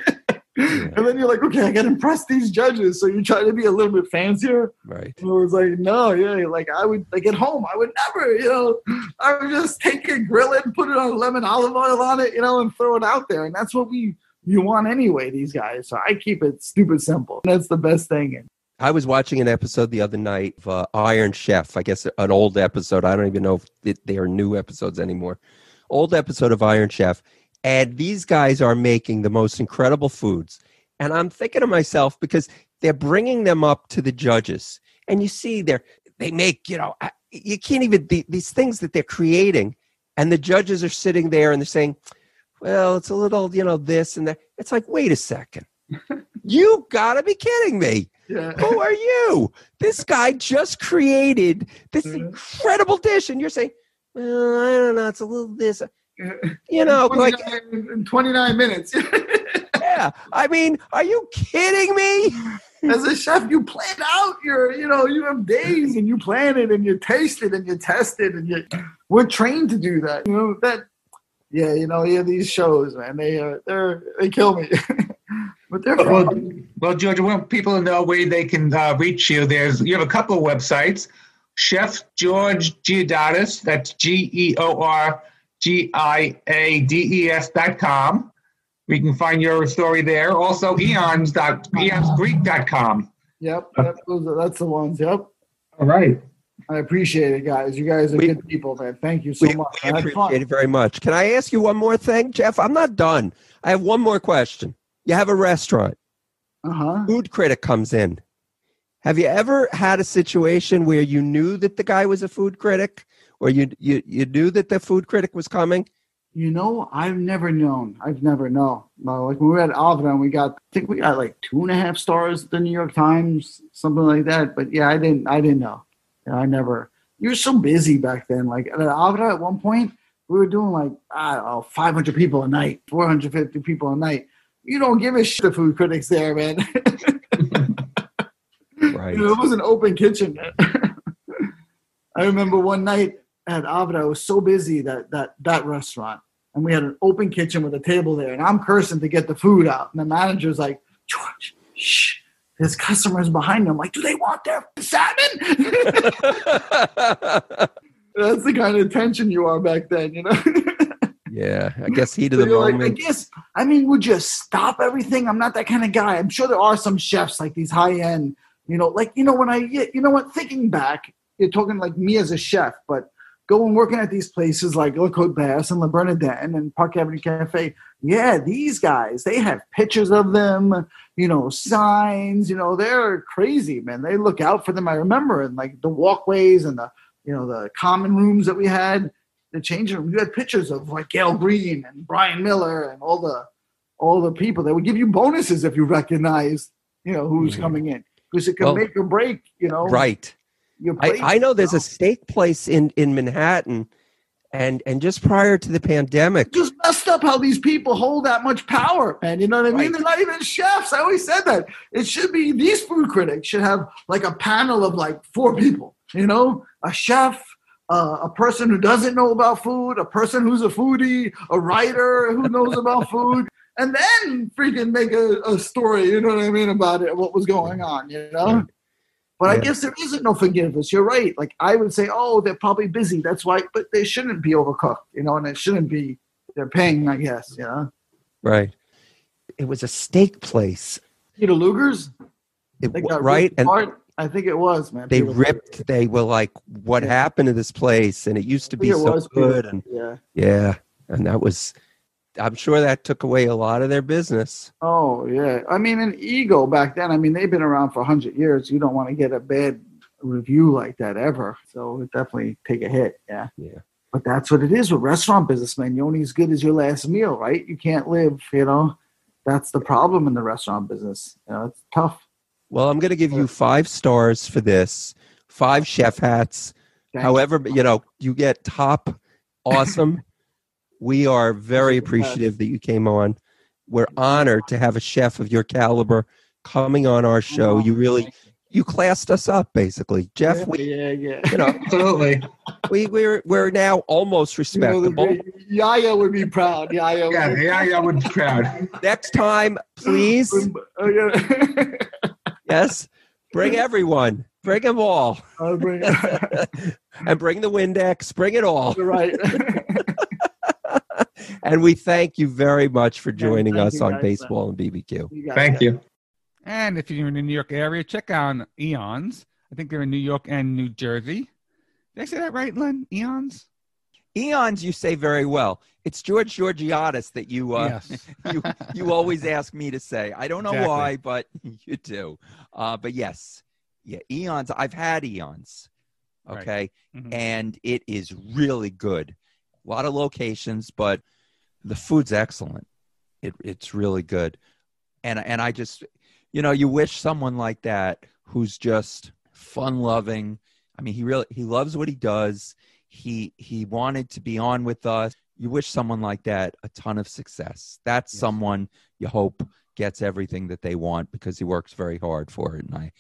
And then you're like, okay, I got to impress these judges. So you try to be a little bit fancier. right And I was like, no, yeah, like I would, like at home, I would never, you know, I would just take it, grill it, put it on lemon olive oil on it, you know, and throw it out there. And that's what we, you want anyway, these guys. So I keep it stupid simple. That's the best thing. I was watching an episode the other night of uh, Iron Chef. I guess an old episode. I don't even know if it, they are new episodes anymore. Old episode of Iron Chef. And these guys are making the most incredible foods. And I'm thinking to myself, because they're bringing them up to the judges. And you see, they're, they make, you know, you can't even, the, these things that they're creating. And the judges are sitting there and they're saying, well, it's a little, you know, this and that. It's like, wait a second. you gotta be kidding me yeah. who are you? This guy just created this Mhm. incredible dish, and you're saying, well, I don't know, it's a little this, you know, like, 29 in 29 minutes. yeah. I mean, are you kidding me? As a chef, you plan out your, you know, you have days and you plan it and you taste it and you test it and you, we're trained to do that. You know that, yeah, you know, yeah, these shows, man, they uh, they're they kill me, but they're Well, fun. well, George, I want people to know where they can uh, reach you. There's you have a couple of websites. Chef George Georgiadis, that's G E O R G I A D E S dot com. We can find your story there. Also, eons dot eonsgreek.com. Yep, yep those are, that's the ones. Yep, All right. I appreciate it, guys. You guys are We- good people, man. Thank you so We, much. we I appreciate fun. it very much. Can I ask you one more thing, Jeff? I'm not done. I have one more question. You have a restaurant, Uh huh. food critic comes in. Have you ever had a situation where you knew that the guy was a food critic, or you you, you knew that the food critic was coming? You know, I've never known. I've never known. Like when we were at Alvin, we got. I think we got like two and a half stars at the New York Times, something like that. But yeah, I didn't. I didn't know. Yeah, I never. You were so busy back then. Like at Alvin, at one point, we were doing like I don't know, 500 people a night, 450 people a night. You don't give a shit. The food critics there, man. Right. You know, it was an open kitchen. I remember one night at Avda, I was so busy that that that restaurant, and we had an open kitchen with a table there, and I'm cursing to get the food out, and the manager's like, George, shh. There's customers behind them. Like, do they want their salmon? That's the kind of tension you are back then, you know. yeah, I guess heat of the you're like, I guess, I mean, would you stop everything? I'm not that kind of guy. I'm sure there are some chefs like these high end, you know, like, you know, when I, you know what, thinking back, you're talking like me as a chef, but going working at these places like Le Côte Basque and La Bernardin and Park Avenue Cafe. Yeah, these guys, they have pictures of them, you know, signs, you know, they're crazy, man. They look out for them. I remember and like the walkways and the, you know, the common rooms that we had, the changing room. You had pictures of like Gael Greene and Bryan Miller and all the all the people. that would give you bonuses if you recognized, you know, who's Mhm. coming in. because it can Well, make or break. You know, Right. I, I know there's a steak place in, in Manhattan, and and just prior to the pandemic, just messed up how these people hold that much power, man. You know what I mean? Right. They're not even chefs. I always said that. It should be these food critics should have like a panel of like four people, you know, a chef, uh, a person who doesn't know about food, a person who's a foodie, a writer who knows about food, and then freaking make a, a story, you know what I mean, about it, what was going on, you know? But I guess there isn't no forgiveness. You're right. Like I would say, oh, they're probably busy. That's why, but they shouldn't be overcooked, you know, and it shouldn't be. They're paying, I guess. You know, right? It was a steak place, Peter Luger's. it, right? ripped And. I think it was man. they Peter ripped. They were like, "What Yeah. happened to this place?" And it used to be so was good, and yeah. yeah, and that was. I'm sure that took away a lot of their business. Oh yeah. I mean, an ego back then. I mean, they've been around for hundred years. You don't want to get a bad review like that ever. So it definitely take a hit. Yeah. Yeah. But that's what it is with restaurant business, man. You're only as good as your last meal, right? You can't live, you know. That's the problem in the restaurant business. You know, it's tough. Well, I'm going to give you five stars for this, five chef hats. Thank However, you know, you get top awesome. we are very You're the best. appreciative that you came on. We're honored to have a chef of your caliber coming on our oh, show. You really you classed us up basically. Jeff, yeah, we yeah, yeah. you know, Absolutely. we we're we're now almost You know, respectable. great- Yaya would be proud. Yaya. Yeah, would be yeah, yeah, I would be proud. Next time, please, Oh, yeah. yes, bring everyone. Bring them all. I'll bring and bring the Windex, bring it all. You're right. And we thank you very much for joining us on guys. Baseball and BBQ. You Thank it. you. And if you're in the New York area, check out Eons. I think they're in New York and New Jersey. Did I say that right, Len? Eons? Eons, you say very well. It's George Georgiadis that you uh, yes. you you always ask me to say. I don't know Exactly. why, but you do. Uh, but yes, yeah, Eons. I've had Eons. Right. Okay, Mhm. and it is really good. A lot of locations, but the food's excellent. It it's really good, and and I just, you know, you wish someone like that who's just fun loving. I mean, he really he loves what he does. He he wanted to be on with us. You wish someone like that a ton of success. That's Yes. someone you hope gets everything that they want because he works very hard for it. And I,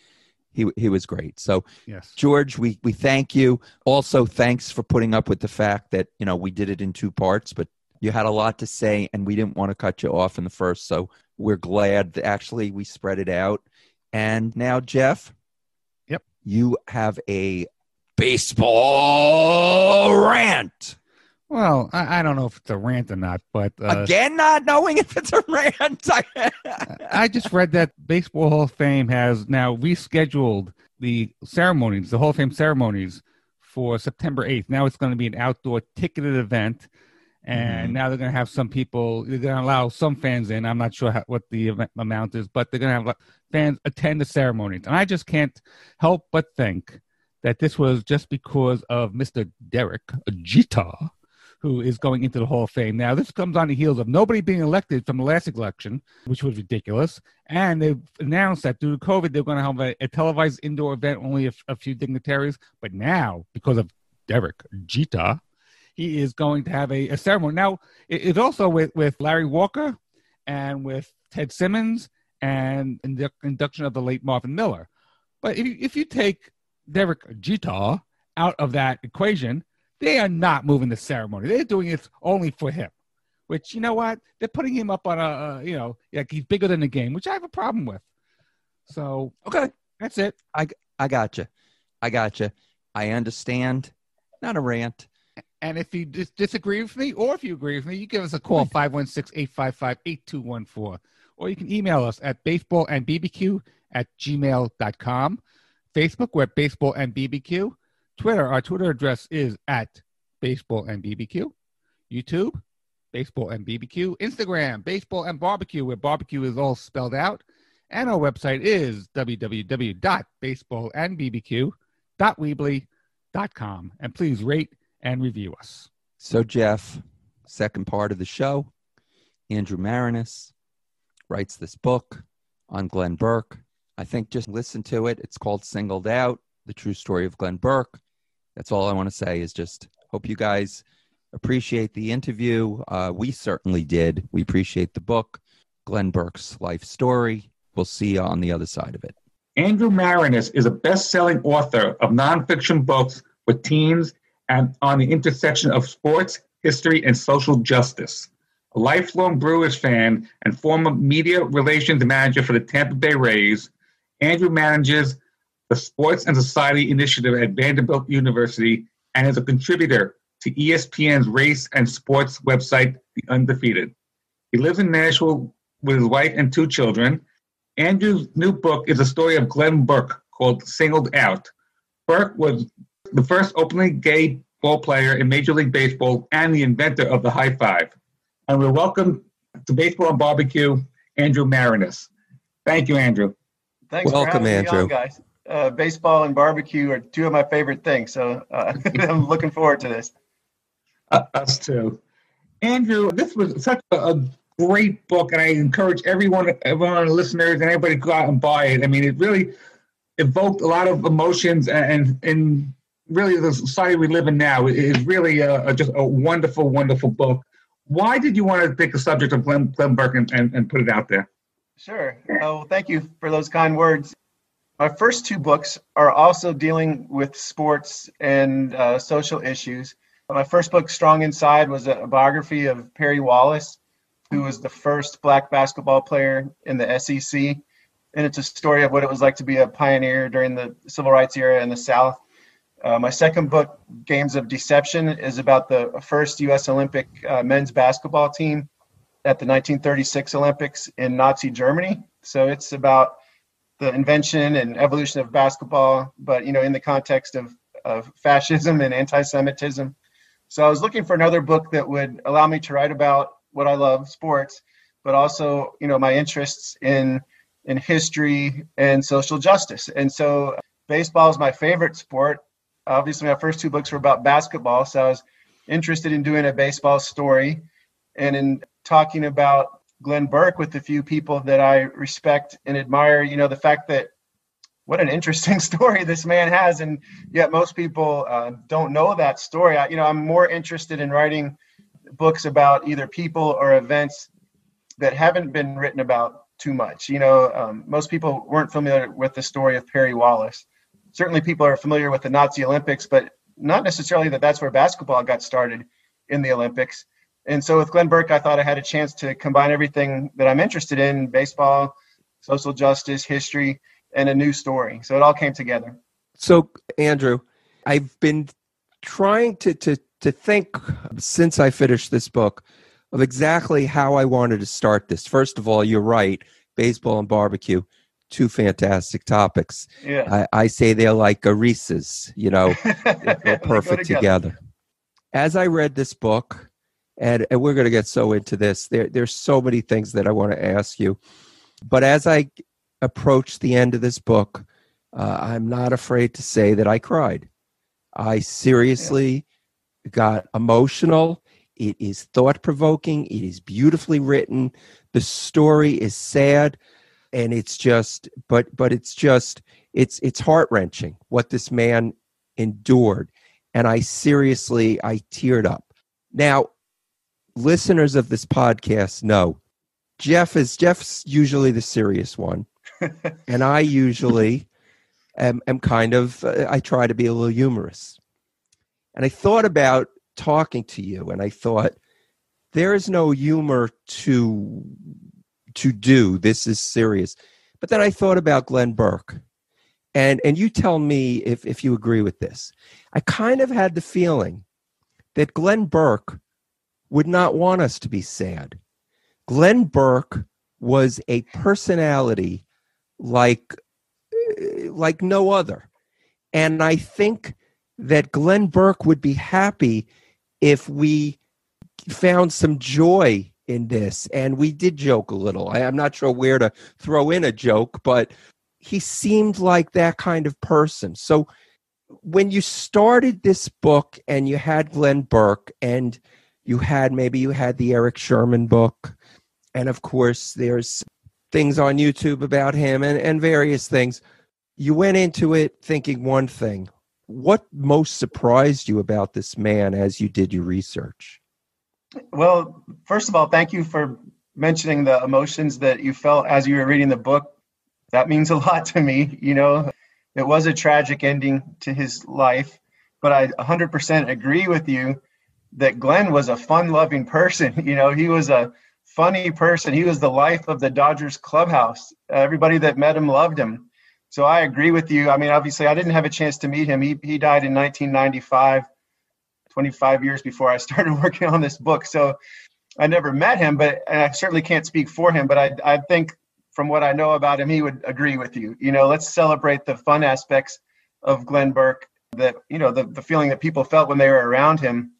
he he was great. So Yes. George, we we thank you. Also, thanks for putting up with the fact that you know we did it in two parts, but you had a lot to say, and we didn't want to cut you off in the first. So we're glad that actually we spread it out. And now, Jeff, Yep. you have a baseball rant. Well, I, I don't know if it's a rant or not, but uh, Again, not knowing if it's a rant. I just read that Baseball Hall of Fame has now rescheduled the ceremonies, the Hall of Fame ceremonies for September 8th. Now it's going to be an outdoor ticketed event. And Mhm. now they're going to have some people, they're going to allow some fans in. I'm not sure how, what the event amount is, but they're going to have fans attend the ceremonies. And I just can't help but think that this was just because of Mr. Derek Jeter, who is going into the Hall of Fame. Now, this comes on the heels of nobody being elected from the last election, which was ridiculous. And they've announced that due to COVID, they're going to have a, a televised indoor event, only a, a few dignitaries. But now, because of Derek Jeter, he is going to have a, a ceremony. Now, it- it's also with, with Larry Walker and with Ted Simmons and the induction of the late Marvin Miller. But if you, if you take Derek Jeter out of that equation, they are not moving the ceremony. They're doing it only for him. Which you know what? They're putting him up on a, you know like he's bigger than the game, which I have a problem with. So okay, that's it. I I got you. I got you. I understand. Not a rant. And if you dis- disagree with me, or if you agree with me, you give us a call 516-855-8214. Or you can email us at baseballandbbq at gmail.com. Facebook, we're baseball and BBQ. Twitter, our Twitter address is at baseball and BBQ. YouTube, baseball and BBQ. Instagram, baseball and barbecue, where barbecue is all spelled out. And our website is www.baseballandbbq.weebly.com. And please rate and review us. So, Jeff, second part of the show, Andrew Maraniss writes this book on Glenn Burke. I think just listen to it. It's called Singled Out The True Story of Glenn Burke. That's all I want to say is just hope you guys appreciate the interview. Uh, we certainly did. We appreciate the book, Glenn Burke's life story. We'll see you on the other side of it. Andrew Maraniss is a best-selling author of nonfiction books for teens and on the intersection of sports, history, and social justice. A lifelong Brewers fan and former media relations manager for the Tampa Bay Rays, Andrew manages the Sports and Society Initiative at Vanderbilt University and is a contributor to ESPN's race and sports website, The Undefeated. He lives in Nashville with his wife and two children. Andrew's new book is a story of Glenn Burke called Singled Out. Burke was the first openly gay ball player in Major League Baseball and the inventor of the high five. And we're welcome to Baseball and Barbecue, Andrew Maraniss. Thank you, Andrew. Thanks Welcome, for having me Andrew. on, guys. Uh, baseball and barbecue are two of my favorite things, so uh, I'm looking forward to this. Uh, us too. Andrew, this was such a, a great book, and I encourage everyone, everyone, listeners, and everybody to go out and buy it. I mean, it really evoked a lot of emotions, and and really the society we live in now is really a, a, just a wonderful, wonderful book. Why did you want to pick the subject of Glenn, Glenn Burke and, and, and put it out there? Sure. Well, thank you for those kind words. My first two books are also dealing with sports and uh, social issues. My first book, Strong Inside, was a biography of Perry Wallace, who was the first black basketball player in the SEC. And it's a story of what it was like to be a pioneer during the civil rights era in the South. Uh, my second book, Games of Deception, is about the first U.S. Olympic uh, men's basketball team at the 1936 Olympics in Nazi Germany. So it's about the invention and evolution of basketball, but you know, in the context of, of fascism and anti-Semitism. So I was looking for another book that would allow me to write about what I love, sports, but also you know my interests in in history and social justice. And so baseball is my favorite sport. Obviously, my first two books were about basketball, so I was interested in doing a baseball story and in talking about Glenn Burke with a few people that I respect and admire. You know, the fact that what an interesting story this man has, and yet most people uh, don't know that story. I, you know, I'm more interested in writing books about either people or events that haven't been written about too much. You know, um, most people weren't familiar with the story of Perry Wallace. Certainly, people are familiar with the Nazi Olympics, but not necessarily that that's where basketball got started in the Olympics. And so with Glenn Burke, I thought I had a chance to combine everything that I'm interested in baseball, social justice, history, and a new story. So it all came together. So, Andrew, I've been trying to to to think since I finished this book of exactly how I wanted to start this. First of all, you're right, baseball and barbecue, two fantastic topics. Yeah. I, I say they're like a Reese's, you know, They they're perfect together. As I read this book, and, and we're going to get so into this, there, there's so many things that I want to ask you. But as I approach the end of this book, uh, I'm not afraid to say that I cried. I seriously got emotional. It is thought provoking. It is beautifully written. The story is sad, and it's just, but but it's just, it's it's heart wrenching what this man endured, and I seriously I teared up. Now, listeners of this podcast know Jeff is Jeff's usually the serious one, and I usually am, am kind of uh, I try to be a little humorous. And I thought about talking to you, and I thought there is no humor to to do. This is serious. But then I thought about Glenn Burke, and and you tell me if if you agree with this. I kind of had the feeling that Glenn Burke would not want us to be sad. Glenn Burke was a personality like uh, like no other. And I think that Glenn Burke would be happy if we found some joy in this. And we did joke a little. I, I'm not sure where to throw in a joke, but he seemed like that kind of person. So when you started this book and you had Glenn Burke and you had maybe you had the Erik Sherman book, and of course there's things on YouTube about him and, and various things. You went into it thinking one thing. What most surprised you about this man as you did your research? Well, first of all, thank you for mentioning the emotions that you felt as you were reading the book. That means a lot to me. You know, it was a tragic ending to his life, but I 100% agree with you that Glenn was a fun loving person. You know, he was a funny person. He was the life of the Dodgers clubhouse. Everybody that met him loved him. So I agree with you. I mean, obviously, I didn't have a chance to meet him. He, he died in 1995, 25 years before I started working on this book. So I never met him, but I certainly can't speak for him. But I, I think from what I know about him, he would agree with you. You know, let's celebrate the fun aspects of Glenn Burke that, you know, the, the feeling that people felt when they were around him,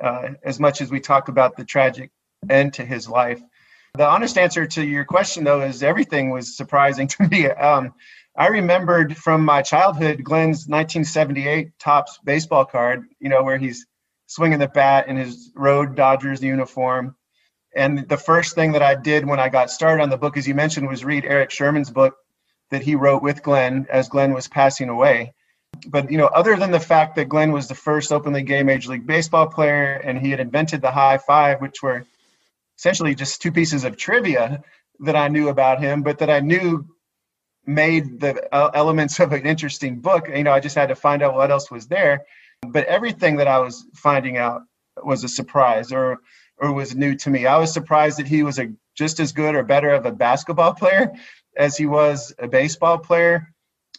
uh, as much as we talk about the tragic end to his life. The honest answer to your question, though, is everything was surprising to me. Um, I remembered from my childhood Glenn's 1978 Topps baseball card, you know, where he's swinging the bat in his road Dodgers uniform. And the first thing that I did when I got started on the book, as you mentioned, was read Erik Sherman's book that he wrote with Glenn as Glenn was passing away. But you know, other than the fact that Glenn was the first openly gay Major League Baseball player and he had invented the high five, which were essentially just two pieces of trivia that I knew about him, but that I knew made the elements of an interesting book. You know, I just had to find out what else was there. But everything that I was finding out was a surprise or or was new to me. I was surprised that he was a just as good or better of a basketball player as he was a baseball player.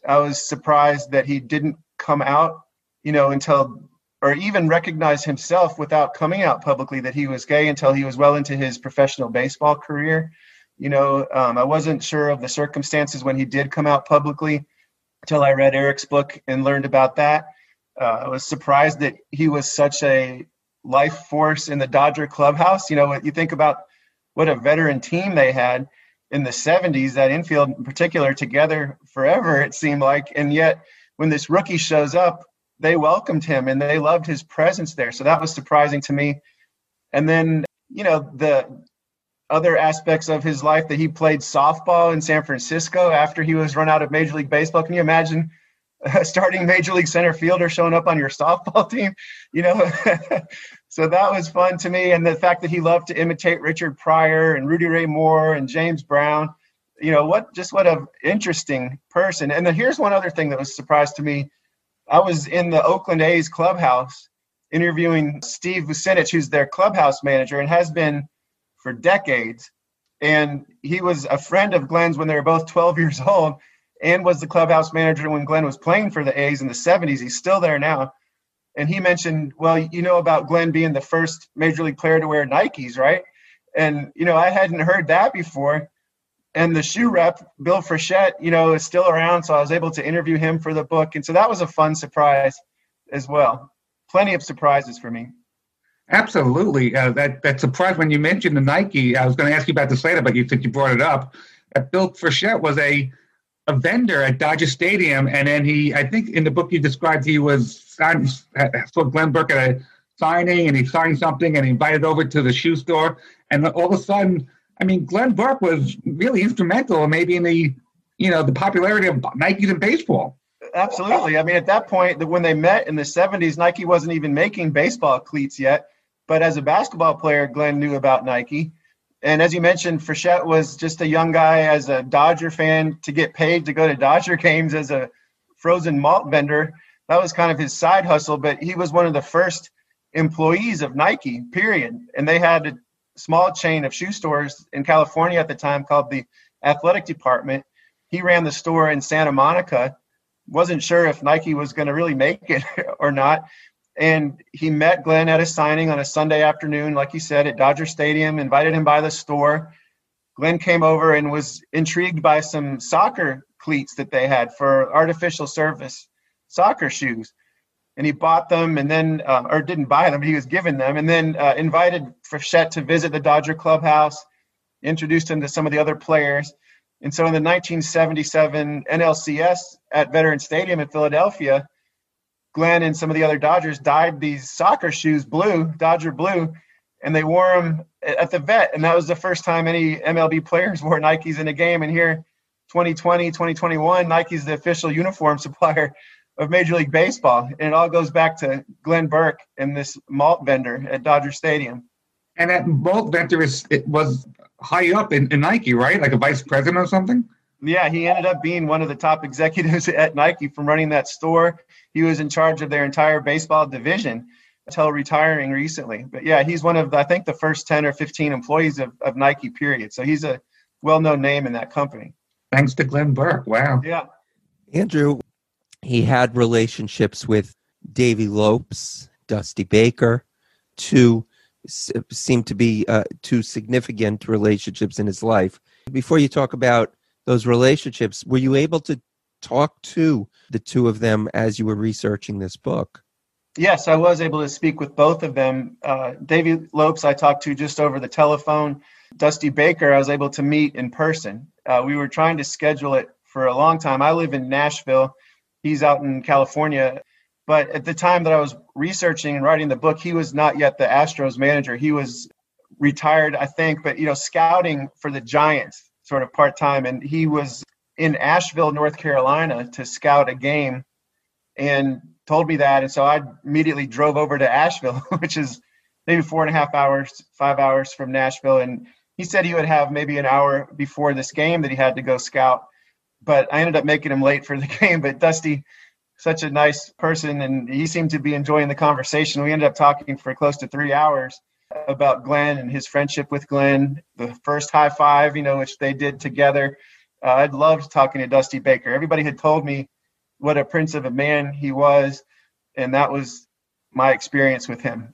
I was surprised that he didn't come out, you know, until or even recognize himself without coming out publicly that he was gay until he was well into his professional baseball career. You know, um, I wasn't sure of the circumstances when he did come out publicly until I read Erik's book and learned about that. Uh, I was surprised that he was such a life force in the Dodger clubhouse. You know, you think about what a veteran team they had in the 70s, that infield in particular, together forever, it seemed like. And yet, when this rookie shows up, they welcomed him and they loved his presence there. So that was surprising to me. And then, you know, the other aspects of his life that he played softball in San Francisco after he was run out of Major League Baseball. Can you imagine starting major league center fielder showing up on your softball team, you know. so that was fun to me, and the fact that he loved to imitate Richard Pryor and Rudy Ray Moore and James Brown, you know, what just what an interesting person. And then here's one other thing that was a surprise to me. I was in the Oakland A's clubhouse interviewing Steve Vucinich, who's their clubhouse manager and has been for decades. And he was a friend of Glenn's when they were both 12 years old and was the clubhouse manager when Glenn was playing for the A's in the 70s. He's still there now. And he mentioned, well, you know about Glenn being the first major league player to wear Nikes, right? And, you know, I hadn't heard that before. And the shoe rep, Bill Frechette, you know, is still around. So I was able to interview him for the book. And so that was a fun surprise as well. Plenty of surprises for me. Absolutely. Uh, that that surprise when you mentioned the Nike, I was going to ask you about this later, but you think you brought it up. That Bill Frechette was a a vendor at Dodger Stadium, and then he, I think in the book you described, he was signed, saw Glenn Burke at a signing, and he signed something, and he invited over to the shoe store, and all of a sudden, I mean, Glenn Burke was really instrumental, maybe in the, you know, the popularity of Nikes in baseball. Absolutely. I mean, at that point, when they met in the '70s, Nike wasn't even making baseball cleats yet. But as a basketball player, Glenn knew about Nike and as you mentioned, Frechette was just a young guy as a Dodger fan to get paid to go to Dodger games as a frozen malt vendor. That was kind of his side hustle, but he was one of the first employees of Nike, period. And they had a small chain of shoe stores in California at the time called the Athletic Department. He ran the store in Santa Monica. Wasn't sure if Nike was going to really make it or not and he met Glenn at a signing on a Sunday afternoon, like you said, at Dodger Stadium, invited him by the store. Glenn came over and was intrigued by some soccer cleats that they had for artificial surface soccer shoes. And he bought them and then, uh, or didn't buy them, he was given them, and then uh, invited Frechette to visit the Dodger clubhouse, introduced him to some of the other players. And so in the 1977 NLCS at Veterans Stadium in Philadelphia, Glenn and some of the other Dodgers dyed these soccer shoes blue, Dodger blue, and they wore them at the vet. And that was the first time any MLB players wore Nikes in a game. And here, 2020, 2021, Nike's the official uniform supplier of Major League Baseball. And it all goes back to Glenn Burke and this malt vendor at Dodger Stadium. And that malt vendor is it was high up in, in Nike, right? Like a vice president or something? Yeah, he ended up being one of the top executives at Nike from running that store. He was in charge of their entire baseball division until retiring recently. But yeah, he's one of, I think, the first 10 or 15 employees of, of Nike, period. So he's a well known name in that company. Thanks to Glenn Burke. Wow. Yeah. Andrew, he had relationships with Davey Lopes, Dusty Baker, two seem to be uh, two significant relationships in his life. Before you talk about those relationships, were you able to talk to the two of them as you were researching this book? Yes, I was able to speak with both of them. Uh, Davey Lopes, I talked to just over the telephone. Dusty Baker, I was able to meet in person. Uh, we were trying to schedule it for a long time. I live in Nashville. He's out in California. But at the time that I was researching and writing the book, he was not yet the Astros manager. He was retired, I think, but you know, scouting for the Giants sort of part time. And he was in Asheville, North Carolina to scout a game and told me that. And so I immediately drove over to Asheville, which is maybe four and a half hours, five hours from Nashville. And he said he would have maybe an hour before this game that he had to go scout. But I ended up making him late for the game. But Dusty, such a nice person, and he seemed to be enjoying the conversation. We ended up talking for close to three hours about Glenn and his friendship with Glenn, the first high five, you know, which they did together. Uh, I'd loved talking to Dusty Baker. Everybody had told me what a prince of a man he was, and that was my experience with him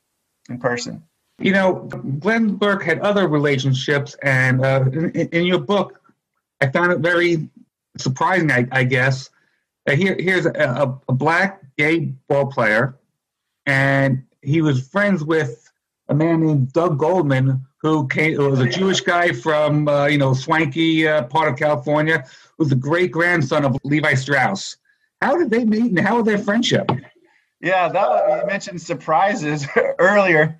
in person. You know, Glenn Burke had other relationships, and uh, in, in your book, I found it very surprising, I, I guess. Uh, here, here's a, a black gay ball player, and he was friends with a man named Doug Goldman, who came who was a Jewish guy from uh, you know swanky uh, part of California, who's the great grandson of Levi Strauss. How did they meet, and how was their friendship? Yeah, that you mentioned surprises earlier,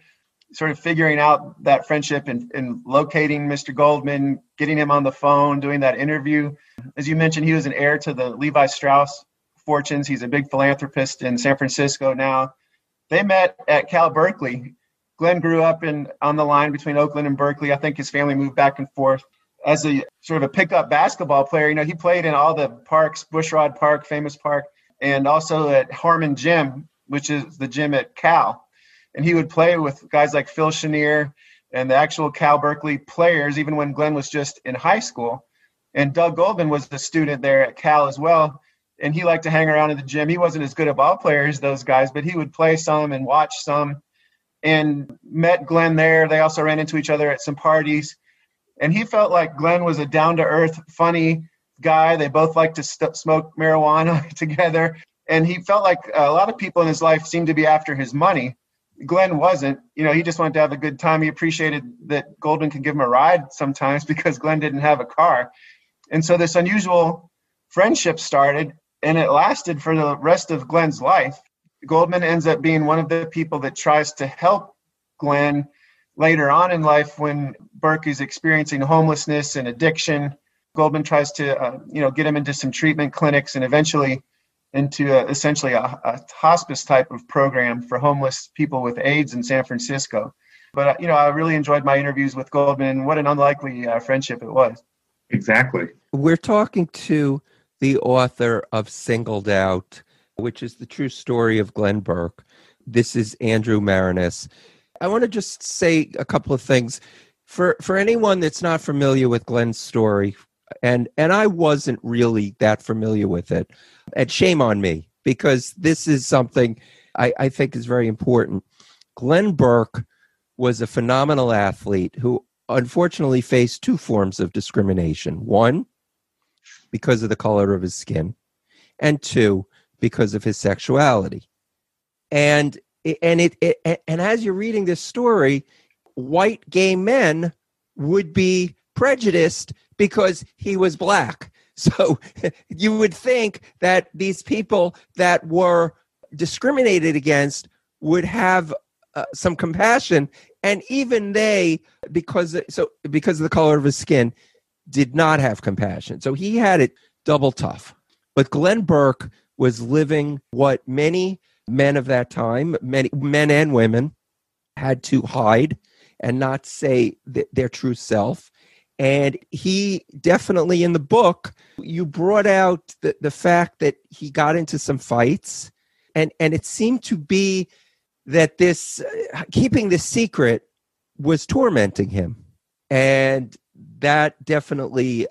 sort of figuring out that friendship and, and locating Mr. Goldman, getting him on the phone, doing that interview. As you mentioned, he was an heir to the Levi Strauss fortunes. He's a big philanthropist in San Francisco now. They met at Cal Berkeley. Glenn grew up in on the line between Oakland and Berkeley. I think his family moved back and forth. As a sort of a pickup basketball player, you know, he played in all the parks, Bushrod Park, famous park, and also at Harmon Gym, which is the gym at Cal. And he would play with guys like Phil Chenier and the actual Cal Berkeley players, even when Glenn was just in high school. And Doug Goldman was the student there at Cal as well. And he liked to hang around in the gym. He wasn't as good a ball player as those guys, but he would play some and watch some and met Glenn there. They also ran into each other at some parties. And he felt like Glenn was a down to earth, funny guy. They both liked to st- smoke marijuana together. And he felt like a lot of people in his life seemed to be after his money. Glenn wasn't. You know, he just wanted to have a good time. He appreciated that Goldman could give him a ride sometimes because Glenn didn't have a car. And so this unusual friendship started and it lasted for the rest of Glenn's life. Goldman ends up being one of the people that tries to help Glenn later on in life when Burke is experiencing homelessness and addiction. Goldman tries to, uh, you know, get him into some treatment clinics and eventually into a, essentially a, a, hospice type of program for homeless people with AIDS in San Francisco. But uh, you know, I really enjoyed my interviews with Goldman. What an unlikely uh, friendship it was. Exactly. We're talking to the author of Singled Out, which is the true story of Glenn Burke. This is Andrew Maraniss. I want to just say a couple of things. For for anyone that's not familiar with Glenn's story, and and I wasn't really that familiar with it, and shame on me because this is something I, I think is very important. Glenn Burke was a phenomenal athlete who unfortunately faced two forms of discrimination. One, because of the color of his skin, and two, because of his sexuality. And and it, it and as you're reading this story, white gay men would be prejudiced because he was black. So you would think that these people that were discriminated against would have uh, some compassion, and even they, because so because of the color of his skin, did not have compassion. So he had it double tough. But Glenn Burke was living what many men of that time, many men and women, had to hide and not say th- their true self. And he definitely in the book, you brought out the, the fact that he got into some fights, and, and it seemed to be that this uh, keeping this secret was tormenting him. And that definitely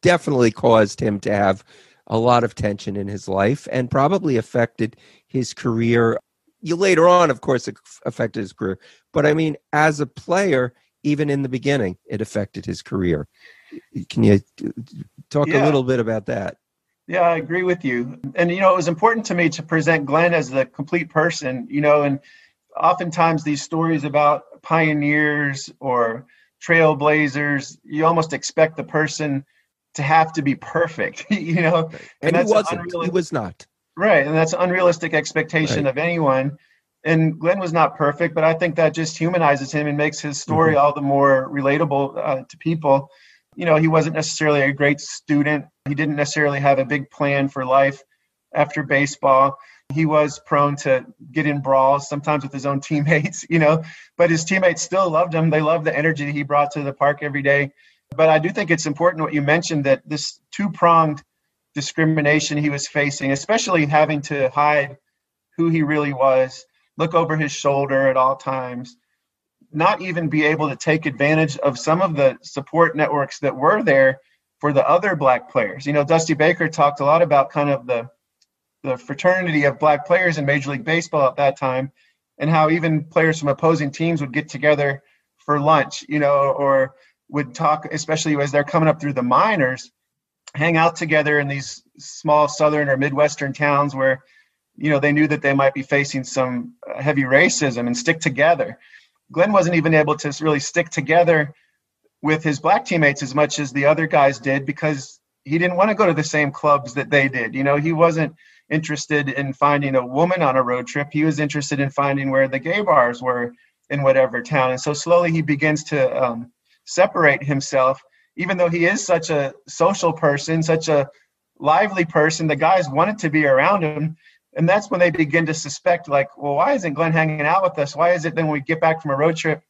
definitely caused him to have a lot of tension in his life and probably affected his career. You later on, of course, it affected his career, but I mean, as a player, even in the beginning, it affected his career. Can you uh, talk Yeah. a little bit about that? Yeah, I agree with you. And you know, it was important to me to present Glenn as the complete person, you know, and oftentimes these stories about pioneers or trailblazers, you almost expect the person to have to be perfect, you know. And, he that's an wasn't. He was not. Right, and that's an unrealistic expectation Right. of anyone. And Glenn was not perfect, but I think that just humanizes him and makes his story all the more relatable uh, to people. You know, he wasn't necessarily a great student. He didn't necessarily have a big plan for life after baseball. He was prone to get in brawls, sometimes with his own teammates, you know, but his teammates still loved him. They loved the energy that he brought to the park every day. But I do think it's important what you mentioned that this two pronged discrimination he was facing, especially having to hide who he really was, look over his shoulder at all times, not even be able to take advantage of some of the support networks that were there for the other black players. You know, Dusty Baker talked a lot about kind of the the fraternity of black players in Major League Baseball at that time, and how even players from opposing teams would get together for lunch, you know, or would talk, especially as they're coming up through the minors, hang out together in these small southern or midwestern towns where, you know, they knew that they might be facing some heavy racism and stick together. Glenn wasn't even able to really stick together with his black teammates as much as the other guys did because he didn't want to go to the same clubs that they did. You know, he wasn't interested in finding a woman on a road trip. He was interested in finding where the gay bars were in whatever town. And so slowly he begins to um, separate himself, even though he is such a social person, such a lively person. The guys wanted to be around him. And that's when they begin to suspect, like, well, why isn't Glenn hanging out with us? Why is it then when we get back from a road trip,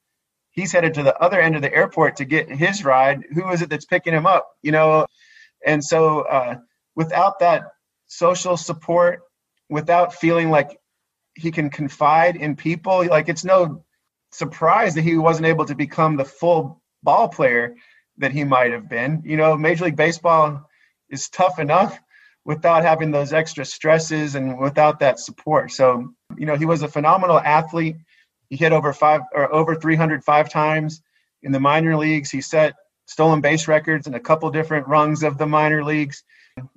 he's headed to the other end of the airport to get his ride? Who is it that's picking him up? You know, and so uh, without that social support, without feeling like he can confide in people, like it's no surprise that he wasn't able to become the full ball player that he might have been. You know, Major League Baseball is tough enough without having those extra stresses and without that support. So, you know, he was a phenomenal athlete. He hit over five or over 305 times in the minor leagues. He set stolen base records in a couple different rungs of the minor leagues,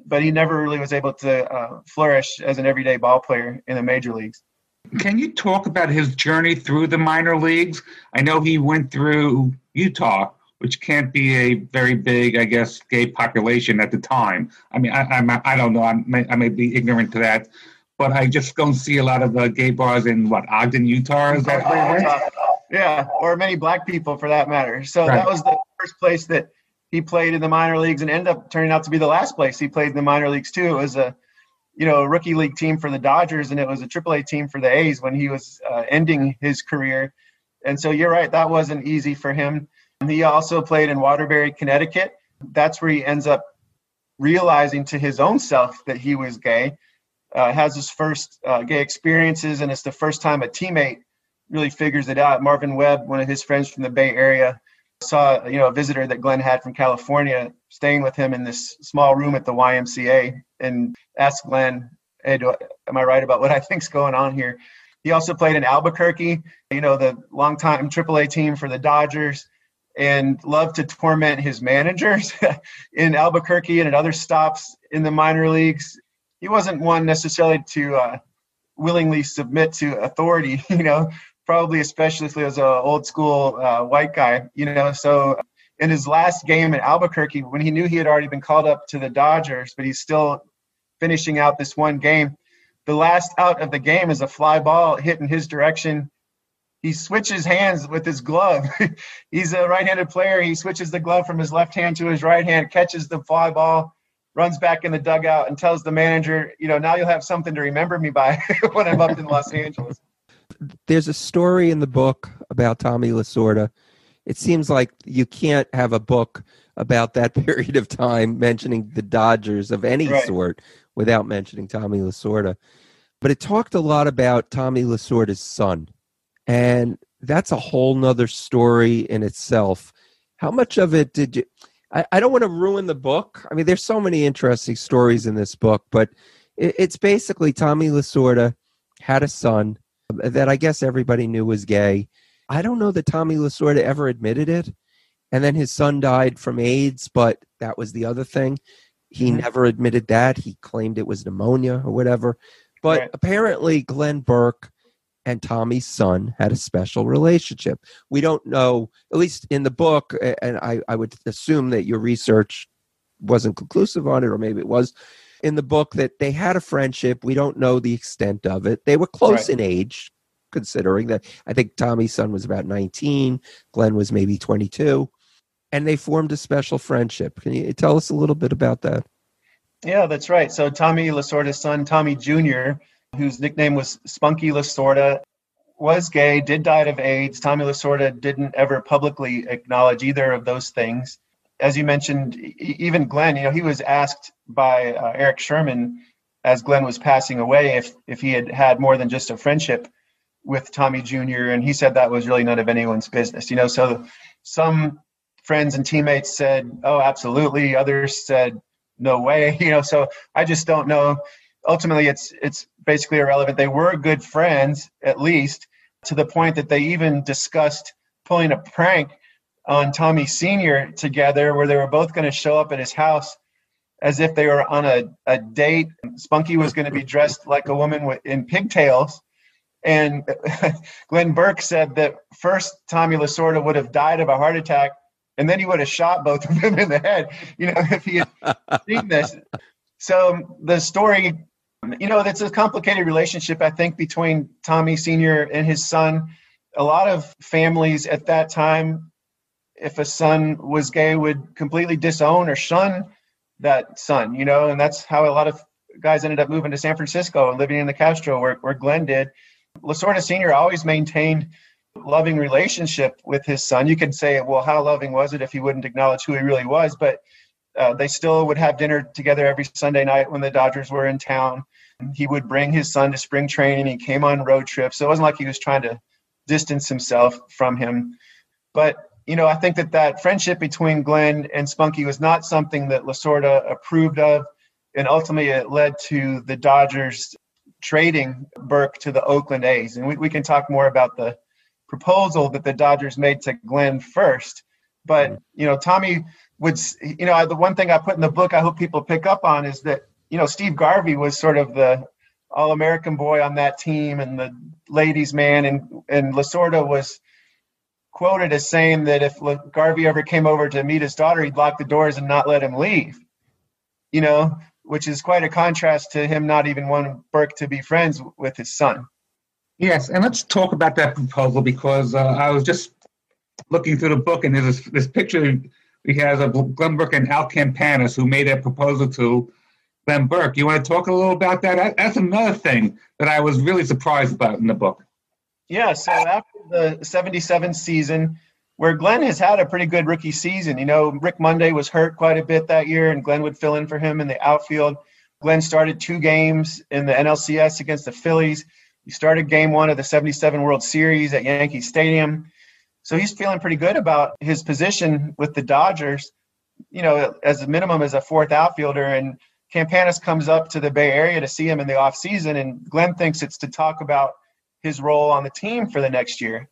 but he never really was able to uh, flourish as an everyday ball player in the major leagues. Can you talk about his journey through the minor leagues? I know he went through Utah, which can't be a very big, I guess, gay population at the time. I mean, I, I'm, I don't know. I may, I may be ignorant to that, but I just don't see a lot of uh, gay bars in what Ogden, Utah. Is that? Yeah, or many black people for that matter. So Right. that was the first place that he played in the minor leagues and ended up turning out to be the last place he played in the minor leagues too. It was a you know, a rookie league team for the Dodgers and it was a AAA team for the A's when he was uh, ending his career. And so you're right, that wasn't easy for him. And he also played in Waterbury, Connecticut. That's where he ends up realizing to his own self that he was gay. Uh, has his first uh, gay experiences, and it's the first time a teammate really figures it out. Marvin Webb, one of his friends from the Bay Area, saw you know a visitor that Glenn had from California staying with him in this small room at the YMCA, and asked Glenn, "Hey, do I, am I right about what I think's going on here?" He also played in Albuquerque, you know, the longtime AAA team for the Dodgers, and loved to torment his managers in Albuquerque and at other stops in the minor leagues. He wasn't one necessarily to uh, willingly submit to authority, you know, probably especially as an old school uh, white guy, you know. So in his last game in Albuquerque, when he knew he had already been called up to the Dodgers, but he's still finishing out this one game, the last out of the game is a fly ball hit in his direction he switches hands with his glove. He's a right-handed player. He switches the glove from his left hand to his right hand, catches the fly ball, runs back in the dugout, and tells the manager, you know, now you'll have something to remember me by when I'm up in Los Angeles. There's a story in the book about Tommy Lasorda. It seems like you can't have a book about that period of time mentioning the Dodgers of any Right. sort without mentioning Tommy Lasorda. But it talked a lot about Tommy Lasorda's son. And that's a whole nother story in itself. How much of it did you? I, I don't want to ruin the book. I mean, there's so many interesting stories in this book, but it, it's basically Tommy Lasorda had a son that I guess everybody knew was gay. I don't know that Tommy Lasorda ever admitted it. And then his son died from AIDS, but that was the other thing. He Mhm. never admitted that. He claimed it was pneumonia or whatever. But Right. apparently, Glenn Burke and Tommy's son had a special relationship. We don't know, at least in the book, and I, I would assume that your research wasn't conclusive on it, or maybe it was in the book, that they had a friendship. We don't know the extent of it. They were close Right. in age, considering that I think Tommy's son was about 19, Glenn was maybe 22, and they formed a special friendship. Can you tell us a little bit about that? Yeah, that's right. So Tommy Lasorda's son, Tommy Jr., whose nickname was Spunky Lasorda, was gay, did die of AIDS. Tommy Lasorda didn't ever publicly acknowledge either of those things. As you mentioned, even Glenn, you know, he was asked by uh, Erik Sherman as Glenn was passing away if if he had had more than just a friendship with Tommy Jr. and he said that was really none of anyone's business. You know, so some friends and teammates said, "Oh, absolutely." Others said, "No way." You know, so I just don't know. Ultimately, it's it's basically irrelevant. They were good friends, at least, to the point that they even discussed pulling a prank on Tommy Senior together, where they were both going to show up at his house as if they were on a, a date. Spunky was going to be dressed like a woman with, in pigtails. And Glenn Burke said that first Tommy Lasorda would have died of a heart attack, and then he would have shot both of them in the head. You know, if he had seen this. So the story, you know, it's a complicated relationship. I think between Tommy Senior and his son. A lot of families at that time, if a son was gay, would completely disown or shun that son. You know, and that's how a lot of guys ended up moving to San Francisco and living in the Castro, where where Glenn did. Lasorda Senior always maintained loving relationship with his son. You could say, well, how loving was it if he wouldn't acknowledge who he really was? But uh, they still would have dinner together every Sunday night when the Dodgers were in town. He would bring his son to spring training. He came on road trips. So it wasn't like he was trying to distance himself from him. But you know, I think that that friendship between Glenn and Spunky was not something that Lasorda approved of, and ultimately it led to the Dodgers trading Burke to the Oakland A's. And we, we can talk more about the proposal that the Dodgers made to Glenn first. But mm-hmm. you know, Tommy would, you know, the one thing I put in the book I hope people pick up on is that you know Steve Garvey was sort of the all-American boy on that team and the ladies' man, and and Lasorda was quoted as saying that if Garvey ever came over to meet his daughter, he'd lock the doors and not let him leave. You know, which is quite a contrast to him not even wanting Burke to be friends with his son. Yes, and let's talk about that proposal because uh, I was just looking through the book and there's this, this picture he has of Glenn Burke and Al Campanis who made that proposal to Glenn Burke. You want to talk a little about that? That- That's another thing that I was really surprised about in the book. Yeah, so after the 77 season, where Glenn has had a pretty good rookie season, you know, Rick Monday was hurt quite a bit that year, and Glenn would fill in for him in the outfield. Glenn started two games in the NLCS against the Phillies. He started game one of the 77 World Series at Yankee Stadium. So he's feeling pretty good about his position with the Dodgers, you know, as a minimum as a fourth outfielder. And Campanis comes up to the Bay Area to see him in the offseason, and Glenn thinks it's to talk about his role on the team for the next year.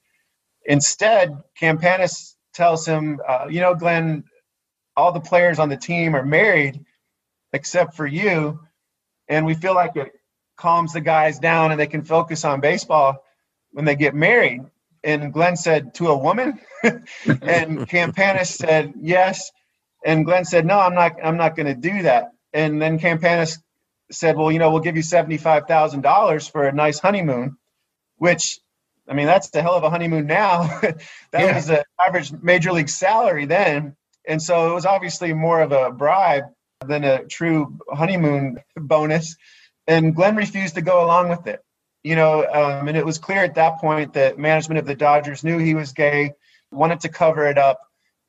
Instead, Campanis tells him, uh, you know, Glenn, all the players on the team are married except for you. And we feel like it calms the guys down and they can focus on baseball when they get married. And Glenn said, to a woman? and Campanis said, yes. And Glenn said, no, I'm not, I'm not going to do that. And then Campanis said, well, you know, we'll give you $75,000 for a nice honeymoon, which I mean, that's the hell of a honeymoon now. that Yeah. was the average major league salary then. And so it was obviously more of a bribe than a true honeymoon bonus. And Glenn refused to go along with it. You know, um, and it was clear at that point that management of the Dodgers knew he was gay, wanted to cover it up.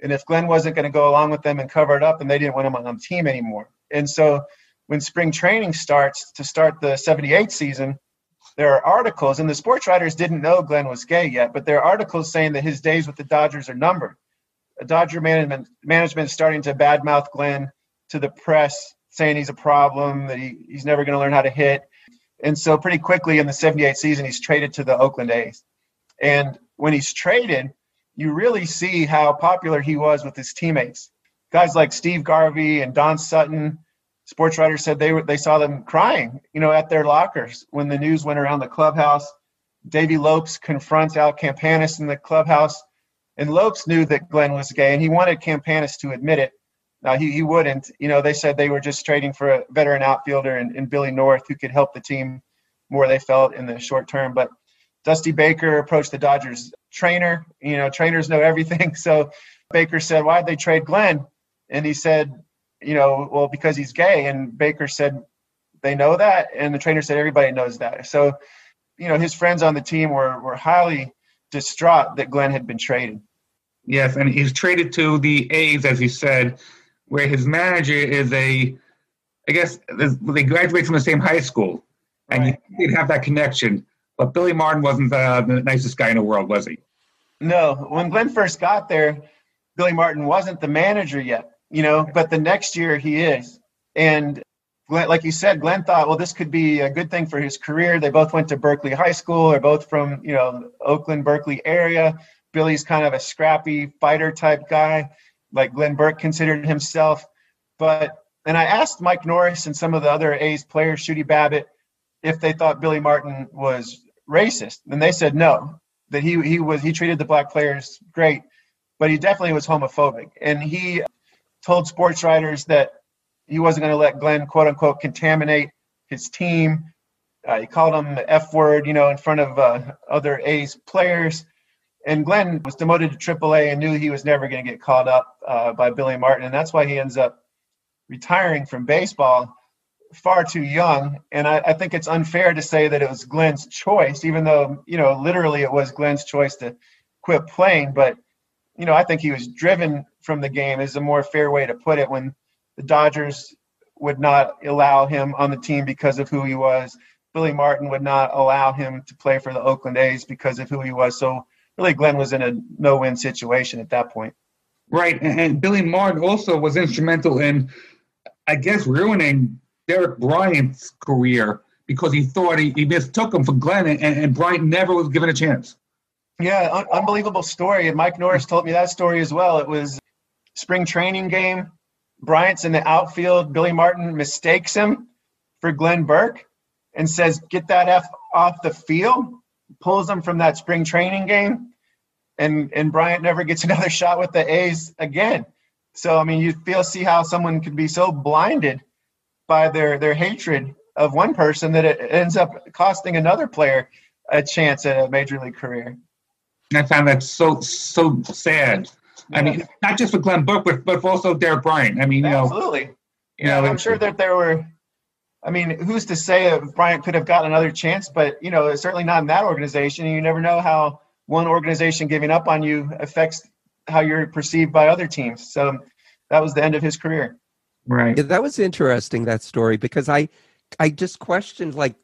And if Glenn wasn't going to go along with them and cover it up, then they didn't want him on the team anymore. And so when spring training starts to start the 78 season, there are articles, and the sports writers didn't know Glenn was gay yet, but there are articles saying that his days with the Dodgers are numbered. Dodger management management is starting to badmouth Glenn to the press, saying he's a problem, that he, he's never going to learn how to hit. And so pretty quickly in the 78 season, he's traded to the Oakland A's. And when he's traded, you really see how popular he was with his teammates. Guys like Steve Garvey and Don Sutton, sports writers said they were they saw them crying, you know, at their lockers when the news went around the clubhouse. Davey Lopes confronts Al Campanis in the clubhouse, and Lopes knew that Glenn was gay, and he wanted Campanis to admit it. Now he, he wouldn't. You know, they said they were just trading for a veteran outfielder and, and Billy North who could help the team more. They felt in the short term, but Dusty Baker approached the Dodgers trainer. You know, trainers know everything. So Baker said, "Why'd they trade Glenn?" And he said, "You know, well because he's gay." And Baker said, "They know that." And the trainer said, "Everybody knows that." So, you know, his friends on the team were were highly distraught that Glenn had been traded. Yes, and he's traded to the A's, as you said, where his manager is a, I guess they graduate from the same high school, and Right. you did have that connection. But Billy Martin wasn't uh, the nicest guy in the world, was he? No, when Glenn first got there, Billy Martin wasn't the manager yet, you know, but the next year he is. And like you said, Glenn thought, well, this could be a good thing for his career. They both went to Berkeley High School. They're both from, you know, Oakland, Berkeley area. Billy's kind of a scrappy fighter type guy, like Glenn Burke considered himself. But, and I asked Mike Norris and some of the other A's players, Shooty Babbitt, if they thought Billy Martin was racist. And they said no, that he, he was, he treated the black players great, but he definitely was homophobic. And he told sports writers that he wasn't going to let Glenn, quote unquote, contaminate his team. Uh, he called him the F word, you know, in front of uh, other A's players. And Glenn was demoted to AAA and knew he was never going to get called up uh, by Billy Martin. And that's why he ends up retiring from baseball far too young. And I, I think it's unfair to say that it was Glenn's choice, even though, you know, literally it was Glenn's choice to quit playing. But, you know, I think he was driven from the game, is a more fair way to put it, when the Dodgers would not allow him on the team because of who he was. Billy Martin would not allow him to play for the Oakland A's because of who he was. So really, Glenn was in a no-win situation at that point. Right, and, and Billy Martin also was instrumental in, I guess, ruining Derek Bryant's career because he thought he, he mistook him for Glenn, and, and Bryant never was given a chance. Yeah, un- unbelievable story. And Mike Norris told me that story as well. It was spring training game. Bryant's in the outfield. Billy Martin mistakes him for Glenn Burke and says, "Get that f off the field." Pulls him from that spring training game, and and Bryant never gets another shot with the A's again. So I mean, you feel see how someone could be so blinded by their their hatred of one person that it ends up costing another player a chance at a major league career. I found that so so sad. I mean, not just for Glenn Burke, but, but also Derek Bryant. I mean, you know, Absolutely. you know, I'm sure that there were. I mean, who's to say if Bryant could have gotten another chance? But you know, certainly not in that organization. And you never know how one organization giving up on you affects how you're perceived by other teams. So that was the end of his career. right. Yeah, that was interesting that story because I I just questioned like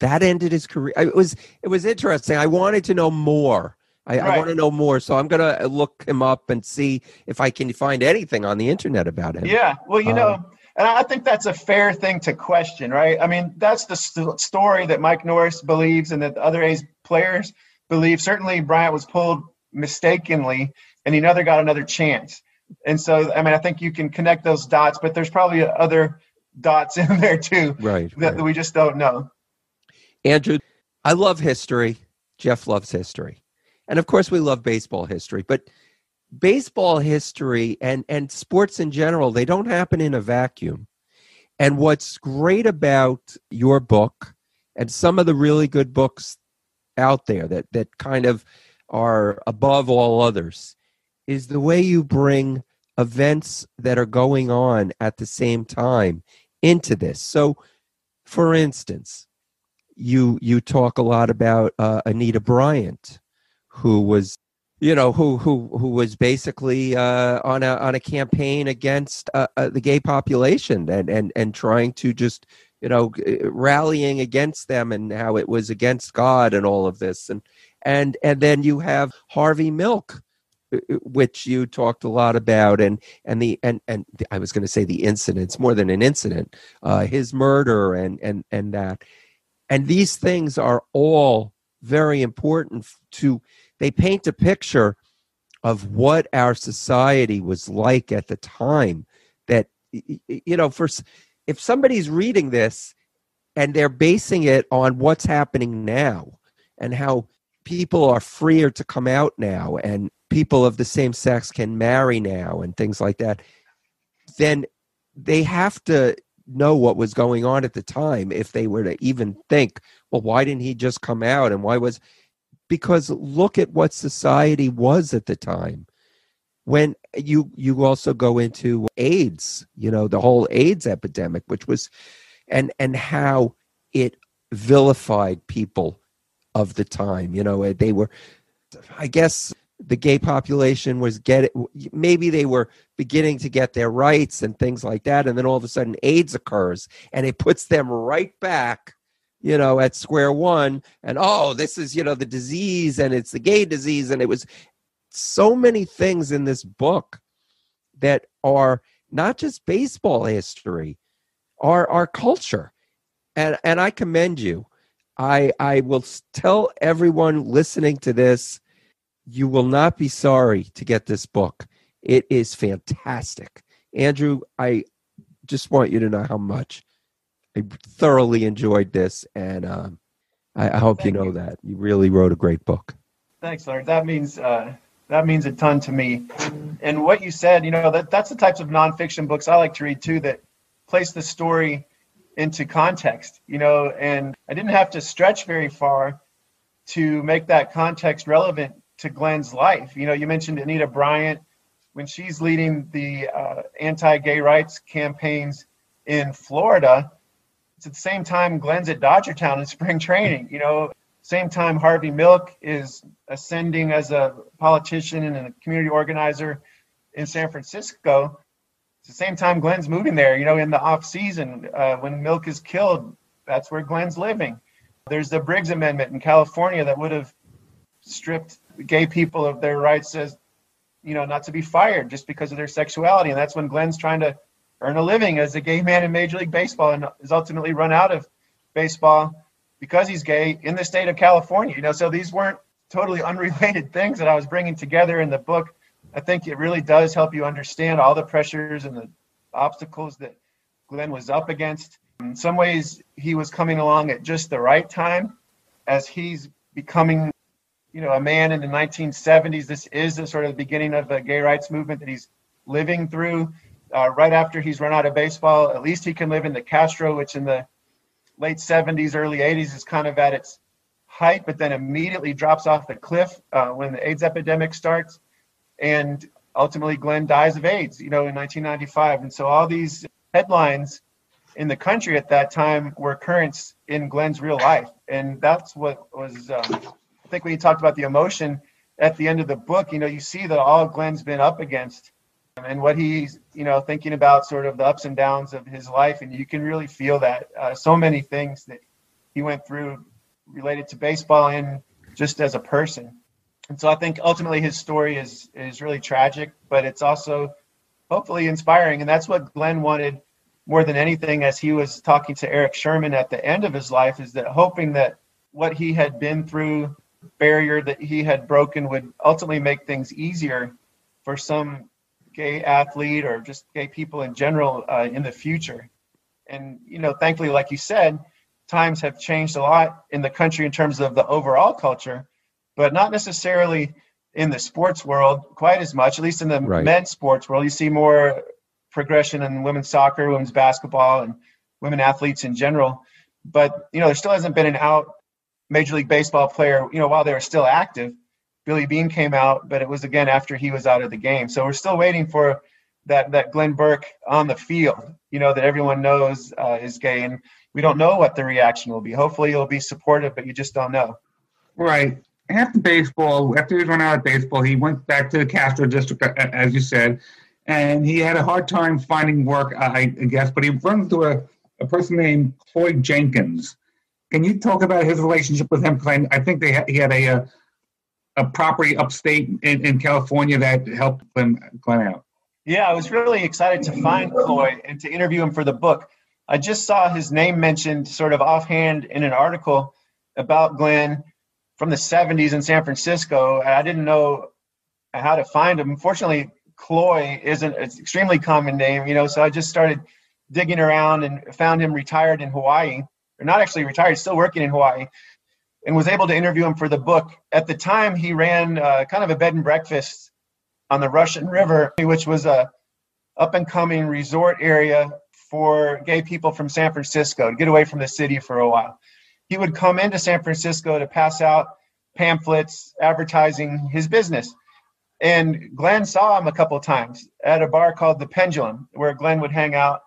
that ended his career. It was it was interesting. I wanted to know more. I, I want to know more, so I'm gonna look him up and see if I can find anything on the internet about him. Yeah. Well, you know, Um, and I think that's a fair thing to question, right? I mean, that's the st- story that Mike Norris believes and that the other A's players believe. Certainly, Bryant was pulled mistakenly and he never got another chance. And so, I mean, I think you can connect those dots, but there's probably other dots in there too Right. that right. we just don't know. Andrew, I love history. Jeff loves history. And of course we love baseball history, but baseball history and and sports in general, they don't happen in a vacuum. And what's great about your book and some of the really good books out there that that kind of are above all others is the way you bring events that are going on at the same time into this. So, for instance, you you talk a lot about uh, Anita Bryant, who was you know who who who was basically uh, on a on a campaign against uh, uh, the gay population and and and trying to just you know rallying against them and how it was against God and all of this. And and and then you have Harvey Milk uh, uh, which you talked a lot about and and the and and I was going to say the incidents more than an incident uh, his murder and and and that. And these things are all very important to they paint a picture of what our society was like at the time that you know for if somebody's reading this and they're basing it on what's happening now and how people are freer to come out now and people of the same sex can marry now and things like that then they have to know what was going on at the time if they were to even think well why didn't he just come out and why was because look at what society was at the time when you you also go into AIDS, you know, the whole AIDS epidemic, which was and and how it vilified people of the time. You know, they were I guess the gay population was getting maybe they were beginning to get their rights and things like that and then all of a sudden AIDS occurs and it puts them right back you know at square one and oh this is you know the disease and it's the gay disease and it was so many things in this book that are not just baseball history, are our culture. And and I commend you. I I will tell everyone listening to this, you will not be sorry to get this book. It is fantastic. Andrew, I just want you to know how much I thoroughly enjoyed this, and um, I, I, hope Thank you know you. that you really wrote a great book. Thanks, Larry. That means uh, that means a ton to me. And what you said, you know, that that's the types of nonfiction books I like to read too that place the story into context, you know, and I didn't have to stretch very far to make that context relevant to Glenn's life. You know, you mentioned Anita Bryant when she's leading the uh, anti-gay rights campaigns in Florida. It's at the same time Glenn's at Dodgertown in spring training. You know, same time, Harvey Milk is ascending as a politician and a community organizer in San Francisco. It's the same time Glenn's moving there. You know, in the off season uh, when Milk is killed, that's where Glenn's living. There's the Briggs Amendment in California that would have stripped gay people of their rights as, you know, not to be fired just because of their sexuality. And that's when Glenn's trying to earn a living as a gay man in Major League Baseball and is ultimately run out of baseball because he's gay in the state of California. You know, so these weren't totally unrelated things that I was bringing together in the book. I think it really does help you understand all the pressures and the obstacles that Glenn was up against. In some ways, he was coming along at just the right time as he's becoming, you know, a man in the 1970s. This is the sort of the beginning of the gay rights movement that he's living through. Uh, right after he's run out of baseball, at least he can live in the Castro, which in the late 70s, early 80s is kind of at its height, but then immediately drops off the cliff uh, when the AIDS epidemic starts. And ultimately, Glenn dies of AIDS, you know, in 1995. And so all these headlines in the country at that time were currents in Glenn's real life. And that's what was, um, I think, when you talked about the emotion at the end of the book, you know, you see that all Glenn's been up against and what he's you know thinking about sort of the ups and downs of his life. And you can really feel that uh, so many things that he went through related to baseball and just as a person. And so i think ultimately his story is is really tragic but it's also hopefully inspiring. And that's what glenn wanted more than anything as he was talking to erik sherman at the end of his life is that hoping that what he had been through barrier that he had broken would ultimately make things easier for some gay athlete or just gay people in general uh, in the future. And, you know, thankfully, like you said, times have changed a lot in the country in terms of the overall culture, but not necessarily in the sports world quite as much, at least in the right. men's sports world. You see more progression in women's soccer, women's basketball, and women athletes in general. But, you know, there still hasn't been an out Major League Baseball player, you know, while they were still active. Billy Beane came out, but it was again after he was out of the game. So we're still waiting for that that Glenn Burke on the field, you know, that everyone knows uh, is gay, and we don't know what the reaction will be. Hopefully, it'll be supportive, but you just don't know. Right. After baseball, after he was run out of baseball, he went back to the Castro district, as you said, and he had a hard time finding work, I guess. But he runs into a, a person named Cloy Jenkins. Can you talk about his relationship with him? Because I, I think they ha- he had a, a a property upstate in, in California that helped Glenn, Glenn out. Yeah, I was really excited to find Cloy and to interview him for the book. I just saw his name mentioned sort of offhand in an article about Glenn from the 70s in San Francisco. and I didn't know how to find him. Unfortunately, Cloy isn't an extremely common name, you know, so I just started digging around and found him retired in Hawaii, or not actually retired, still working in Hawaii, and was able to interview him for the book. At the time, he ran uh, kind of a bed and breakfast on the Russian River, which was a up and coming resort area for gay people from San Francisco to get away from the city for a while. He would come into San Francisco to pass out pamphlets advertising his business. And Glenn saw him a couple times at a bar called the Pendulum, where Glenn would hang out.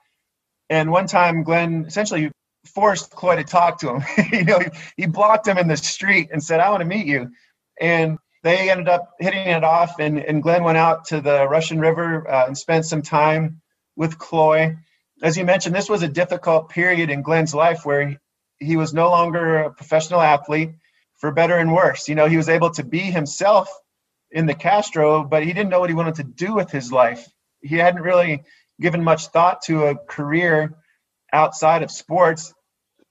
And one time, Glenn essentially forced Cloy to talk to him. you know, he, blocked him in the street and said, "I want to meet you." And they ended up hitting it off, and, and Glenn went out to the Russian River uh, and spent some time with Cloy. As you mentioned, this was a difficult period in Glenn's life where he, he was no longer a professional athlete, for better and worse. You know, he was able to be himself in the Castro, but he didn't know what he wanted to do with his life. He hadn't really given much thought to a career outside of sports.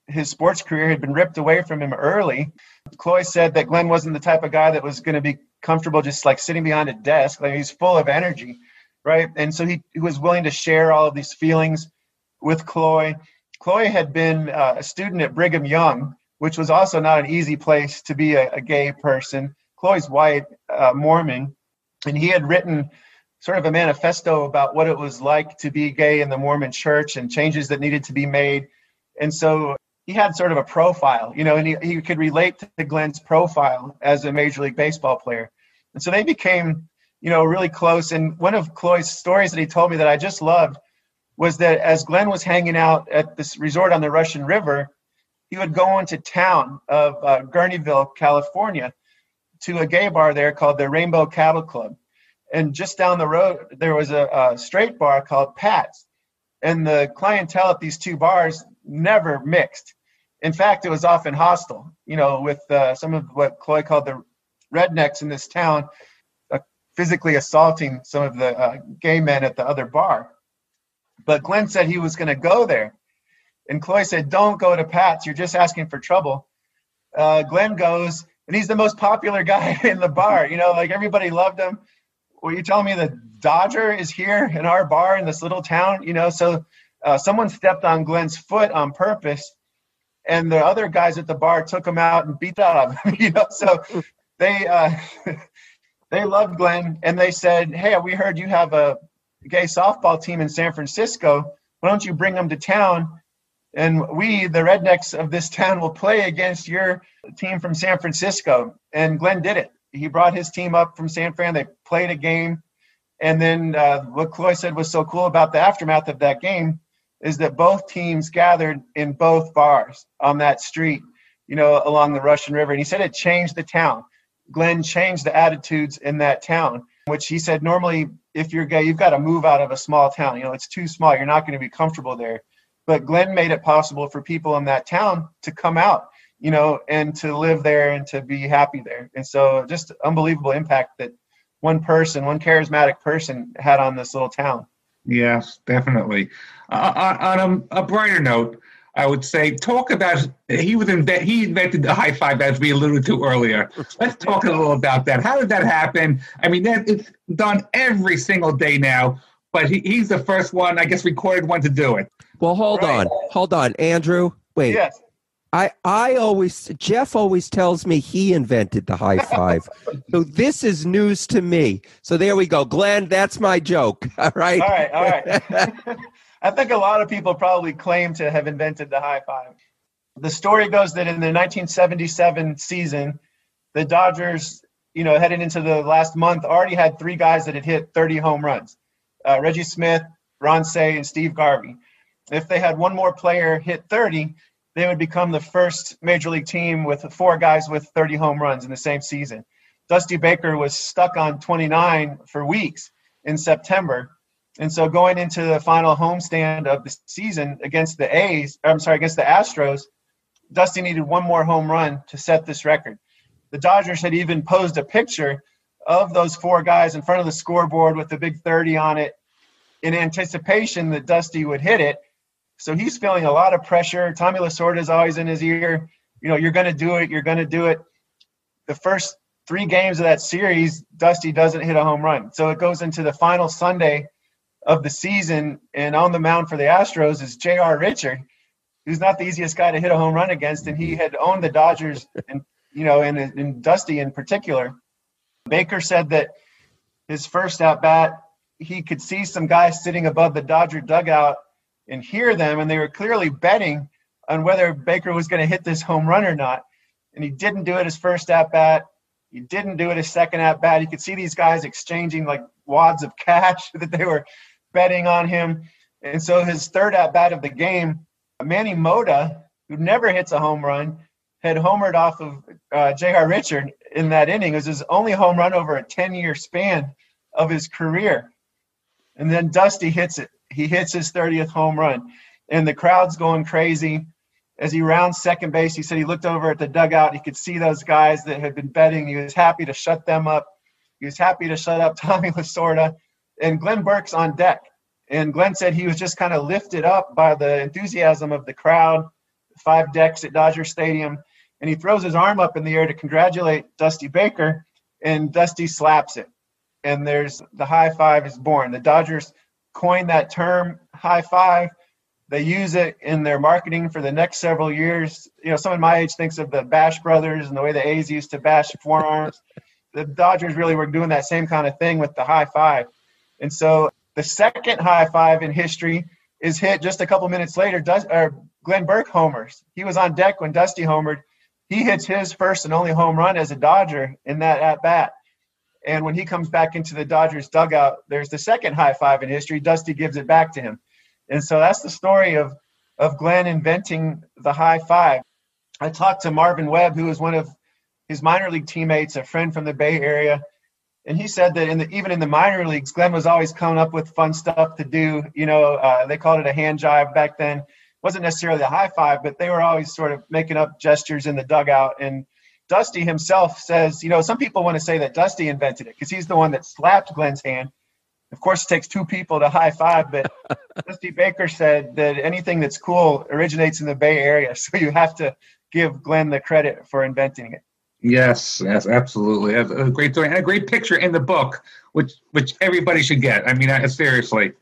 His sports career had been ripped away from him early. Cloy said that Glenn wasn't the type of guy that was going to be comfortable just like sitting behind a desk. Like he's full of energy, right? And so he, he was willing to share all of these feelings with Cloy. Cloy had been uh, a student at Brigham Young, which was also not an easy place to be a, a gay person. Cloy's white, uh, Mormon, and he had written sort of a manifesto about what it was like to be gay in the Mormon church and changes that needed to be made. And so he had sort of a profile, you know, and he, he could relate to Glenn's profile as a Major League Baseball player. And so they became, you know, really close. And one of Cloy's stories that he told me that I just loved was that as Glenn was hanging out at this resort on the Russian River, he would go into town of uh, Guerneville, California, to a gay bar there called the Rainbow Cattle Club. And just down the road, there was a, a straight bar called Pat's. And the clientele at these two bars never mixed. In fact, it was often hostile, you know, with uh, some of what Cloy called the rednecks in this town uh, physically assaulting some of the uh, gay men at the other bar. But Glenn said he was going to go there. And Cloy said, Don't go to Pat's. You're just asking for trouble. Uh, Glenn goes, and he's the most popular guy in the bar. You know, like everybody loved him. Well, you telling me the Dodger is here in our bar in this little town? You know, so uh, someone stepped on Glenn's foot on purpose, and the other guys at the bar took him out and beat him. You know, so they uh, they loved Glenn, and they said, "Hey, we heard you have a gay softball team in San Francisco. Why don't you bring them to town?" And we, the rednecks of this town, will play against your team from San Francisco. And Glenn did it. He brought his team up from San Fran. They played a game. And then uh, what Cloy said was so cool about the aftermath of that game is that both teams gathered in both bars on that street, you know, along the Russian River. And he said it changed the town. Glenn changed the attitudes in that town, which he said normally, if you're gay, you've got to move out of a small town. You know, it's too small. You're not going to be comfortable there. But Glenn made it possible for people in that town to come out, you know, and to live there and to be happy there. And so just unbelievable impact that one person, one charismatic person had on this little town. Yes, definitely. Uh, on on a, a brighter note, I would say talk about he was invent he invented the high five as we alluded to earlier. Let's talk a little about that. How did that happen? I mean, that it's done every single day now, but he, he's the first one, I guess, recorded one to do it. Well, hold Right. on, hold on, Andrew. Wait, Yes. I I always Jeff always tells me he invented the high five. so this is news to me. So there we go, Glenn. That's my joke. All right. All right. All right. I think a lot of people probably claim to have invented the high five. The story goes that in the 1977 season, the Dodgers, you know, heading into the last month, already had three guys that had hit 30 home runs uh, Reggie Smith, Ron Cey, and Steve Garvey. If they had one more player hit 30, they would become the first major league team with four guys with 30 home runs in the same season. Dusty Baker was stuck on 29 for weeks in September. And so going into the final homestand of the season against the A's, I'm sorry, against the Astros, Dusty needed one more home run to set this record. The Dodgers had even posed a picture of those four guys in front of the scoreboard with the big 30 on it in anticipation that Dusty would hit it. So he's feeling a lot of pressure. Tommy Lasorda is always in his ear. You know, you're going to do it. You're going to do it. The first three games of that series, Dusty doesn't hit a home run. So it goes into the final Sunday of the season, and on the mound for the Astros is J.R. Richard, who's not the easiest guy to hit a home run against, and he had owned the Dodgers, and you know, and, and Dusty in particular. Baker said that his first at bat, he could see some guys sitting above the Dodger dugout and hear them, and they were clearly betting on whether Baker was going to hit this home run or not. And he didn't do it his first at bat. He didn't do it his second at bat. You could see these guys exchanging like wads of cash that they were betting on him. And so his third at bat of the game, Manny Mota, who never hits a home run, had homered off of uh, J.R. Richard in that inning. It was his only home run over a 10 year span of his career. And then Dusty hits it. He hits his 30th home run. And the crowd's going crazy as he rounds second base, he said he looked over at the dugout. He could see those guys that had been betting. He was happy to shut them up. He was happy to shut up Tommy Lasorda. And Glenn Burke's on deck. And Glenn said he was just kind of lifted up by the enthusiasm of the crowd, five decks at Dodger Stadium. And he throws his arm up in the air to congratulate Dusty Baker, and Dusty slaps it. And there's the high five is born. The Dodgers coined that term, high five they use it in their marketing for the next several years. You know, someone my age thinks of the Bash Brothers and the way the A's used to bash forearms. the Dodgers really were doing that same kind of thing with the high five. And so the second high five in history is hit just a couple minutes later. Does or Glenn Burke homers. He was on deck when Dusty homered. He hits his first and only home run as a Dodger in that at bat. And when he comes back into the Dodgers dugout, there's the second high five in history. Dusty gives it back to him. And so that's the story of of Glenn inventing the high five. I talked to Marvin Webb, who was one of his minor league teammates, a friend from the Bay Area, and he said that in the, even in the minor leagues, Glenn was always coming up with fun stuff to do. You know, uh, they called it a hand jive back then. It wasn't necessarily a high five, but they were always sort of making up gestures in the dugout. And Dusty himself says, you know, some people want to say that Dusty invented it because he's the one that slapped Glenn's hand of course, it takes two people to high five, but Dusty Baker said that anything that's cool originates in the Bay Area. So you have to give Glenn the credit for inventing it. Yes, yes, absolutely. A great story and a great picture in the book, which which everybody should get. I mean, seriously.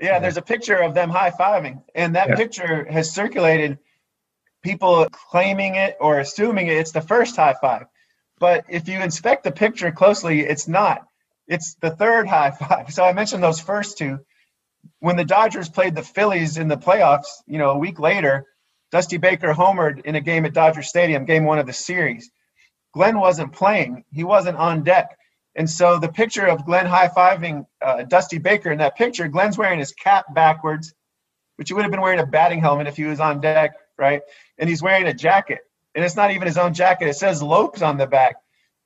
Yeah, there's a picture of them high fiving, and that yeah. picture has circulated. People claiming it or assuming it, it's the first high five, but if you inspect the picture closely, it's not. It's the third high five. So I mentioned those first two. When the Dodgers played the Phillies in the playoffs, you know, a week later, Dusty Baker homered in a game at Dodger Stadium, game one of the series. Glenn wasn't playing, he wasn't on deck. And so the picture of Glenn high fiving uh, Dusty Baker in that picture, Glenn's wearing his cap backwards, which he would have been wearing a batting helmet if he was on deck, right? And he's wearing a jacket. And it's not even his own jacket, it says Lopes on the back.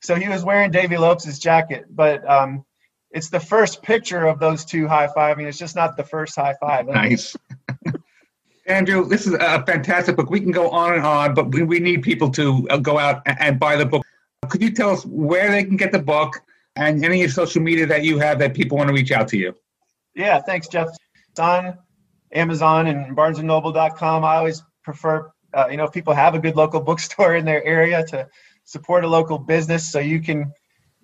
So he was wearing Davey Lopes' jacket, but um, it's the first picture of those two high fiving. It's just not the first high five. Nice. Andrew, this is a fantastic book. We can go on and on, but we, we need people to uh, go out and buy the book. Could you tell us where they can get the book and any social media that you have that people want to reach out to you? Yeah, thanks, Jeff. It's on Amazon and BarnesandNoble.com. I always prefer, uh, you know, if people have a good local bookstore in their area to support a local business so you can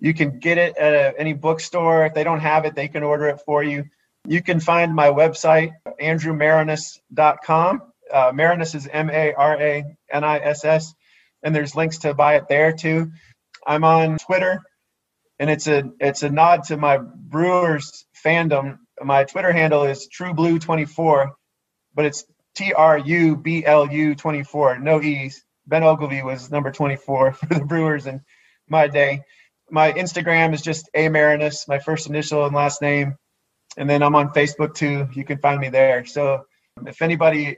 you can get it at a, any bookstore. If they don't have it they can order it for you. You can find my website andrewmaraniss.com uh, Maraniss is m-a-r-a-n-i-s-s and there's links to buy it there too. I'm on twitter and it's a it's a nod to my brewers fandom. My twitter handle is trueblue24 but it's T R U B L U 24, no E's. Ben Oglivie was number 24 for the Brewers in my day. My Instagram is just A Maraniss, my first initial and last name. And then I'm on Facebook too. You can find me there. So if anybody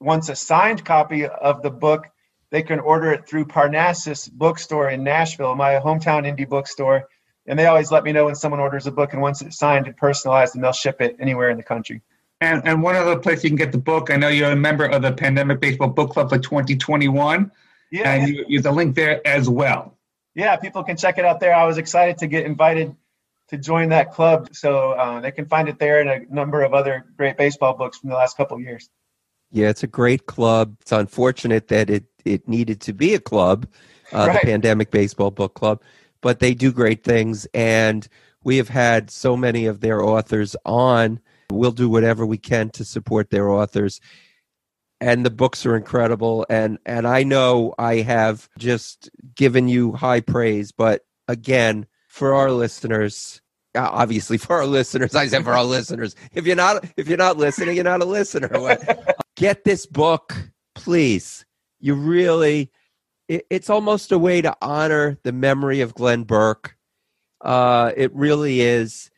wants a signed copy of the book, they can order it through Parnassus Bookstore in Nashville, my hometown indie bookstore. And they always let me know when someone orders a book and wants it signed and personalized, and they'll ship it anywhere in the country. And, and one other place you can get the book. I know you're a member of the Pandemic Baseball Book Club for 2021. Yeah. And you, there's a link there as well. Yeah, people can check it out there. I was excited to get invited to join that club, so uh, they can find it there and a number of other great baseball books from the last couple of years. Yeah, it's a great club. It's unfortunate that it, it needed to be a club, uh, Right. the Pandemic Baseball Book Club, but they do great things. And we have had so many of their authors on. We'll do whatever we can to support their authors. And the books are incredible. And, and I know I have just given you high praise, but again, for our listeners, uh, obviously for our listeners, I said for our listeners. If you're not if you're not listening, you're not a listener get this book, please. You really, it, it's almost a way to honor the memory of Glenn Burke. Uh, it really is.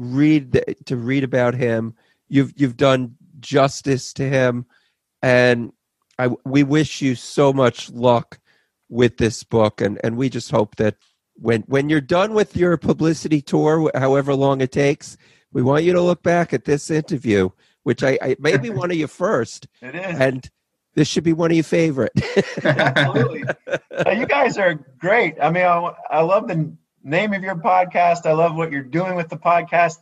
Read the- to read about him. You've you've done justice to him, and I we wish you so much luck with this book, and and we just hope that when when you're done with your publicity tour, however long it takes, we want you to look back at this interview, which I, I may be one of your first, It is. and this should be one of your favorite. Absolutely. You guys are great. I mean, I, I love the name of your podcast. I love what you're doing with the podcast.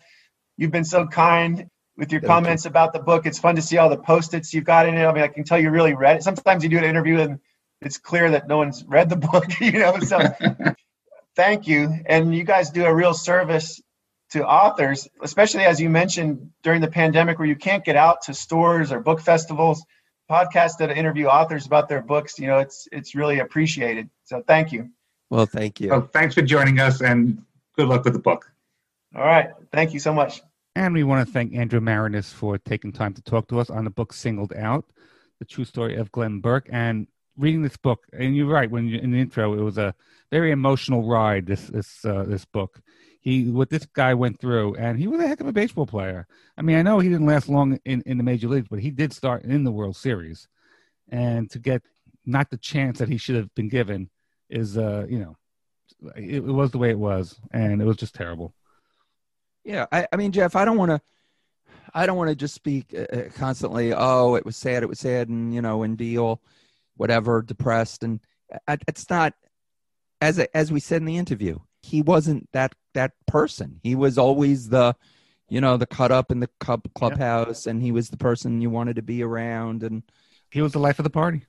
You've been so kind with your Thank comments about the book. It's fun to see all the post-its you've got in it. I mean, I can tell you really read it. Sometimes you do an interview and it's clear that no one's read the book, you know. So thank you. And you guys do a real service to authors, especially as you mentioned during the pandemic where you can't get out to stores or book festivals. Podcasts that interview authors about their books, you know, it's it's really appreciated. So thank you. Well, thank you. So thanks for joining us and good luck with the book. All right. Thank you so much. And we want to thank Andrew Maraniss for taking time to talk to us on the book Singled Out, the true story of Glenn Burke. And reading this book, and you're right, when you, in the intro, it was a very emotional ride, this, this, uh, this book. He, what this guy went through, and he was a heck of a baseball player. I mean, I know he didn't last long in, in the major leagues, but he did start in the World Series. And to get not the chance that he should have been given is, uh, you know, it, it was the way it was, and it was just terrible. Yeah, I, I mean, Jeff, I don't want to, I don't want to just speak uh, uh, constantly. Oh, it was sad, it was sad, and you know, and deal whatever, depressed, and I, it's not. As as we said in the interview, he wasn't that that person. He was always the, you know, the cut up in the club clubhouse, and he was the person you wanted to be around, and He was the life of the party.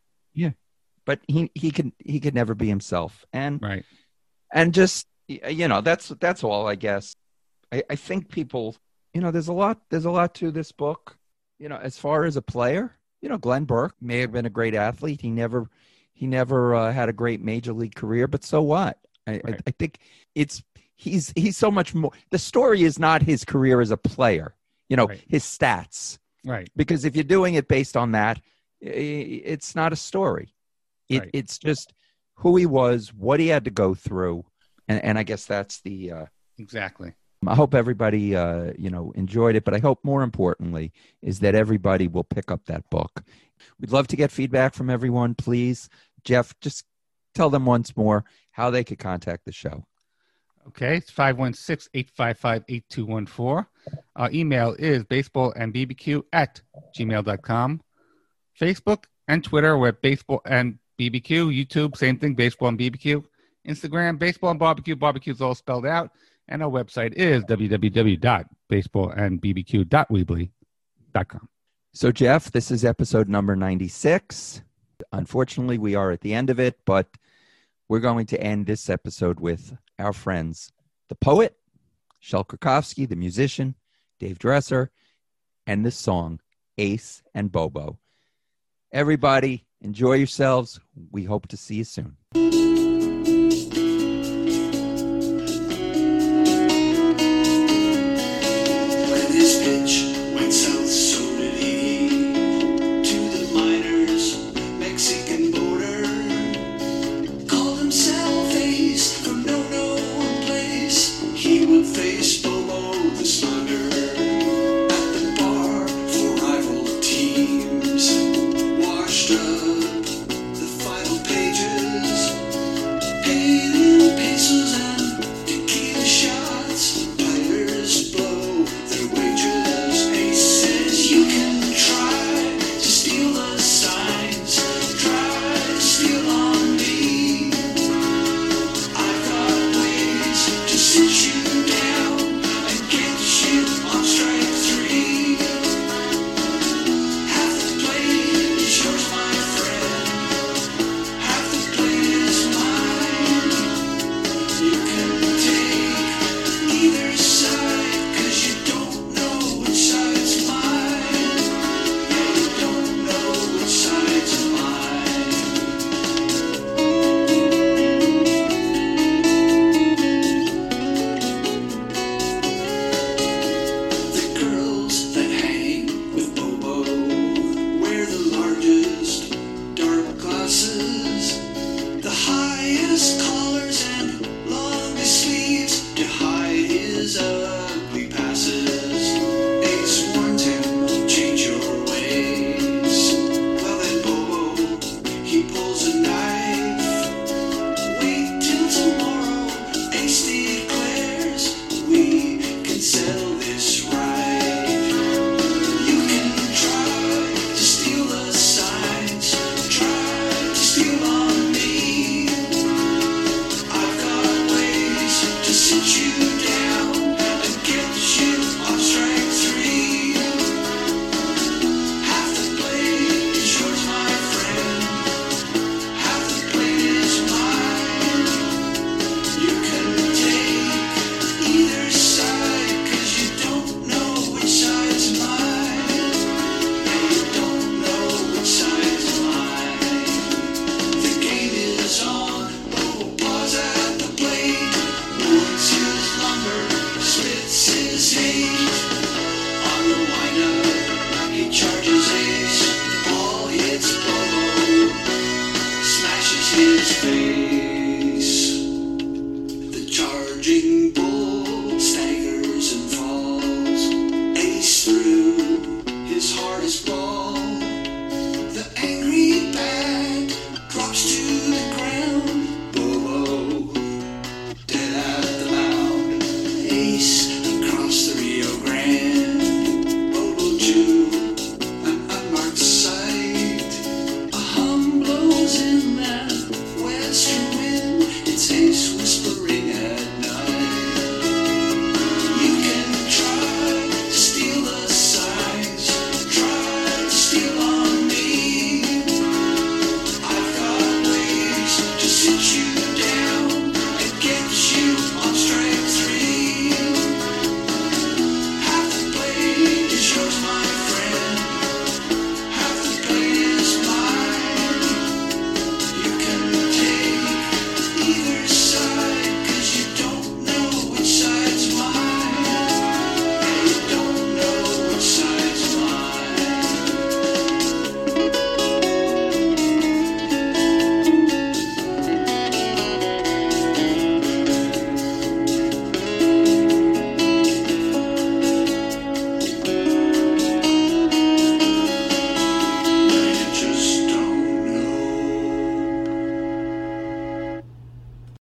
But he he could he could never be himself, and Right. and just you know that's that's all i guess I, I think people you know there's a lot there's a lot to this book you know as far as a player you know glenn burke may have been a great athlete he never he never uh, had a great major league career but so what I, I, Right. I think it's he's he's so much more the story is not his career as a player you know Right. his stats Right. because if you're doing it based on that it's not a story it, Right. it's just who he was what he had to go through and, and i guess that's the uh, Exactly. i hope everybody uh, you know enjoyed it but i hope more importantly is that everybody will pick up that book we'd love to get feedback from everyone please jeff just tell them once more how they could contact the show Okay, it's 516 855 8214. Our email is baseball and bbq at gmail.com. Facebook and Twitter, we're baseball and bbq. YouTube, same thing, baseball and bbq. Instagram, baseball and barbecue. Barbecue is all spelled out. And our website is www.baseballandbbq.weebly.com. So, Jeff, this is episode number 96. Unfortunately, we are at the end of it, but we're going to end this episode with our friends, the poet, Shel Krakowski, the musician, Dave Dresser, and this song, Ace and Bobo. Everybody, enjoy yourselves. We hope to see you soon.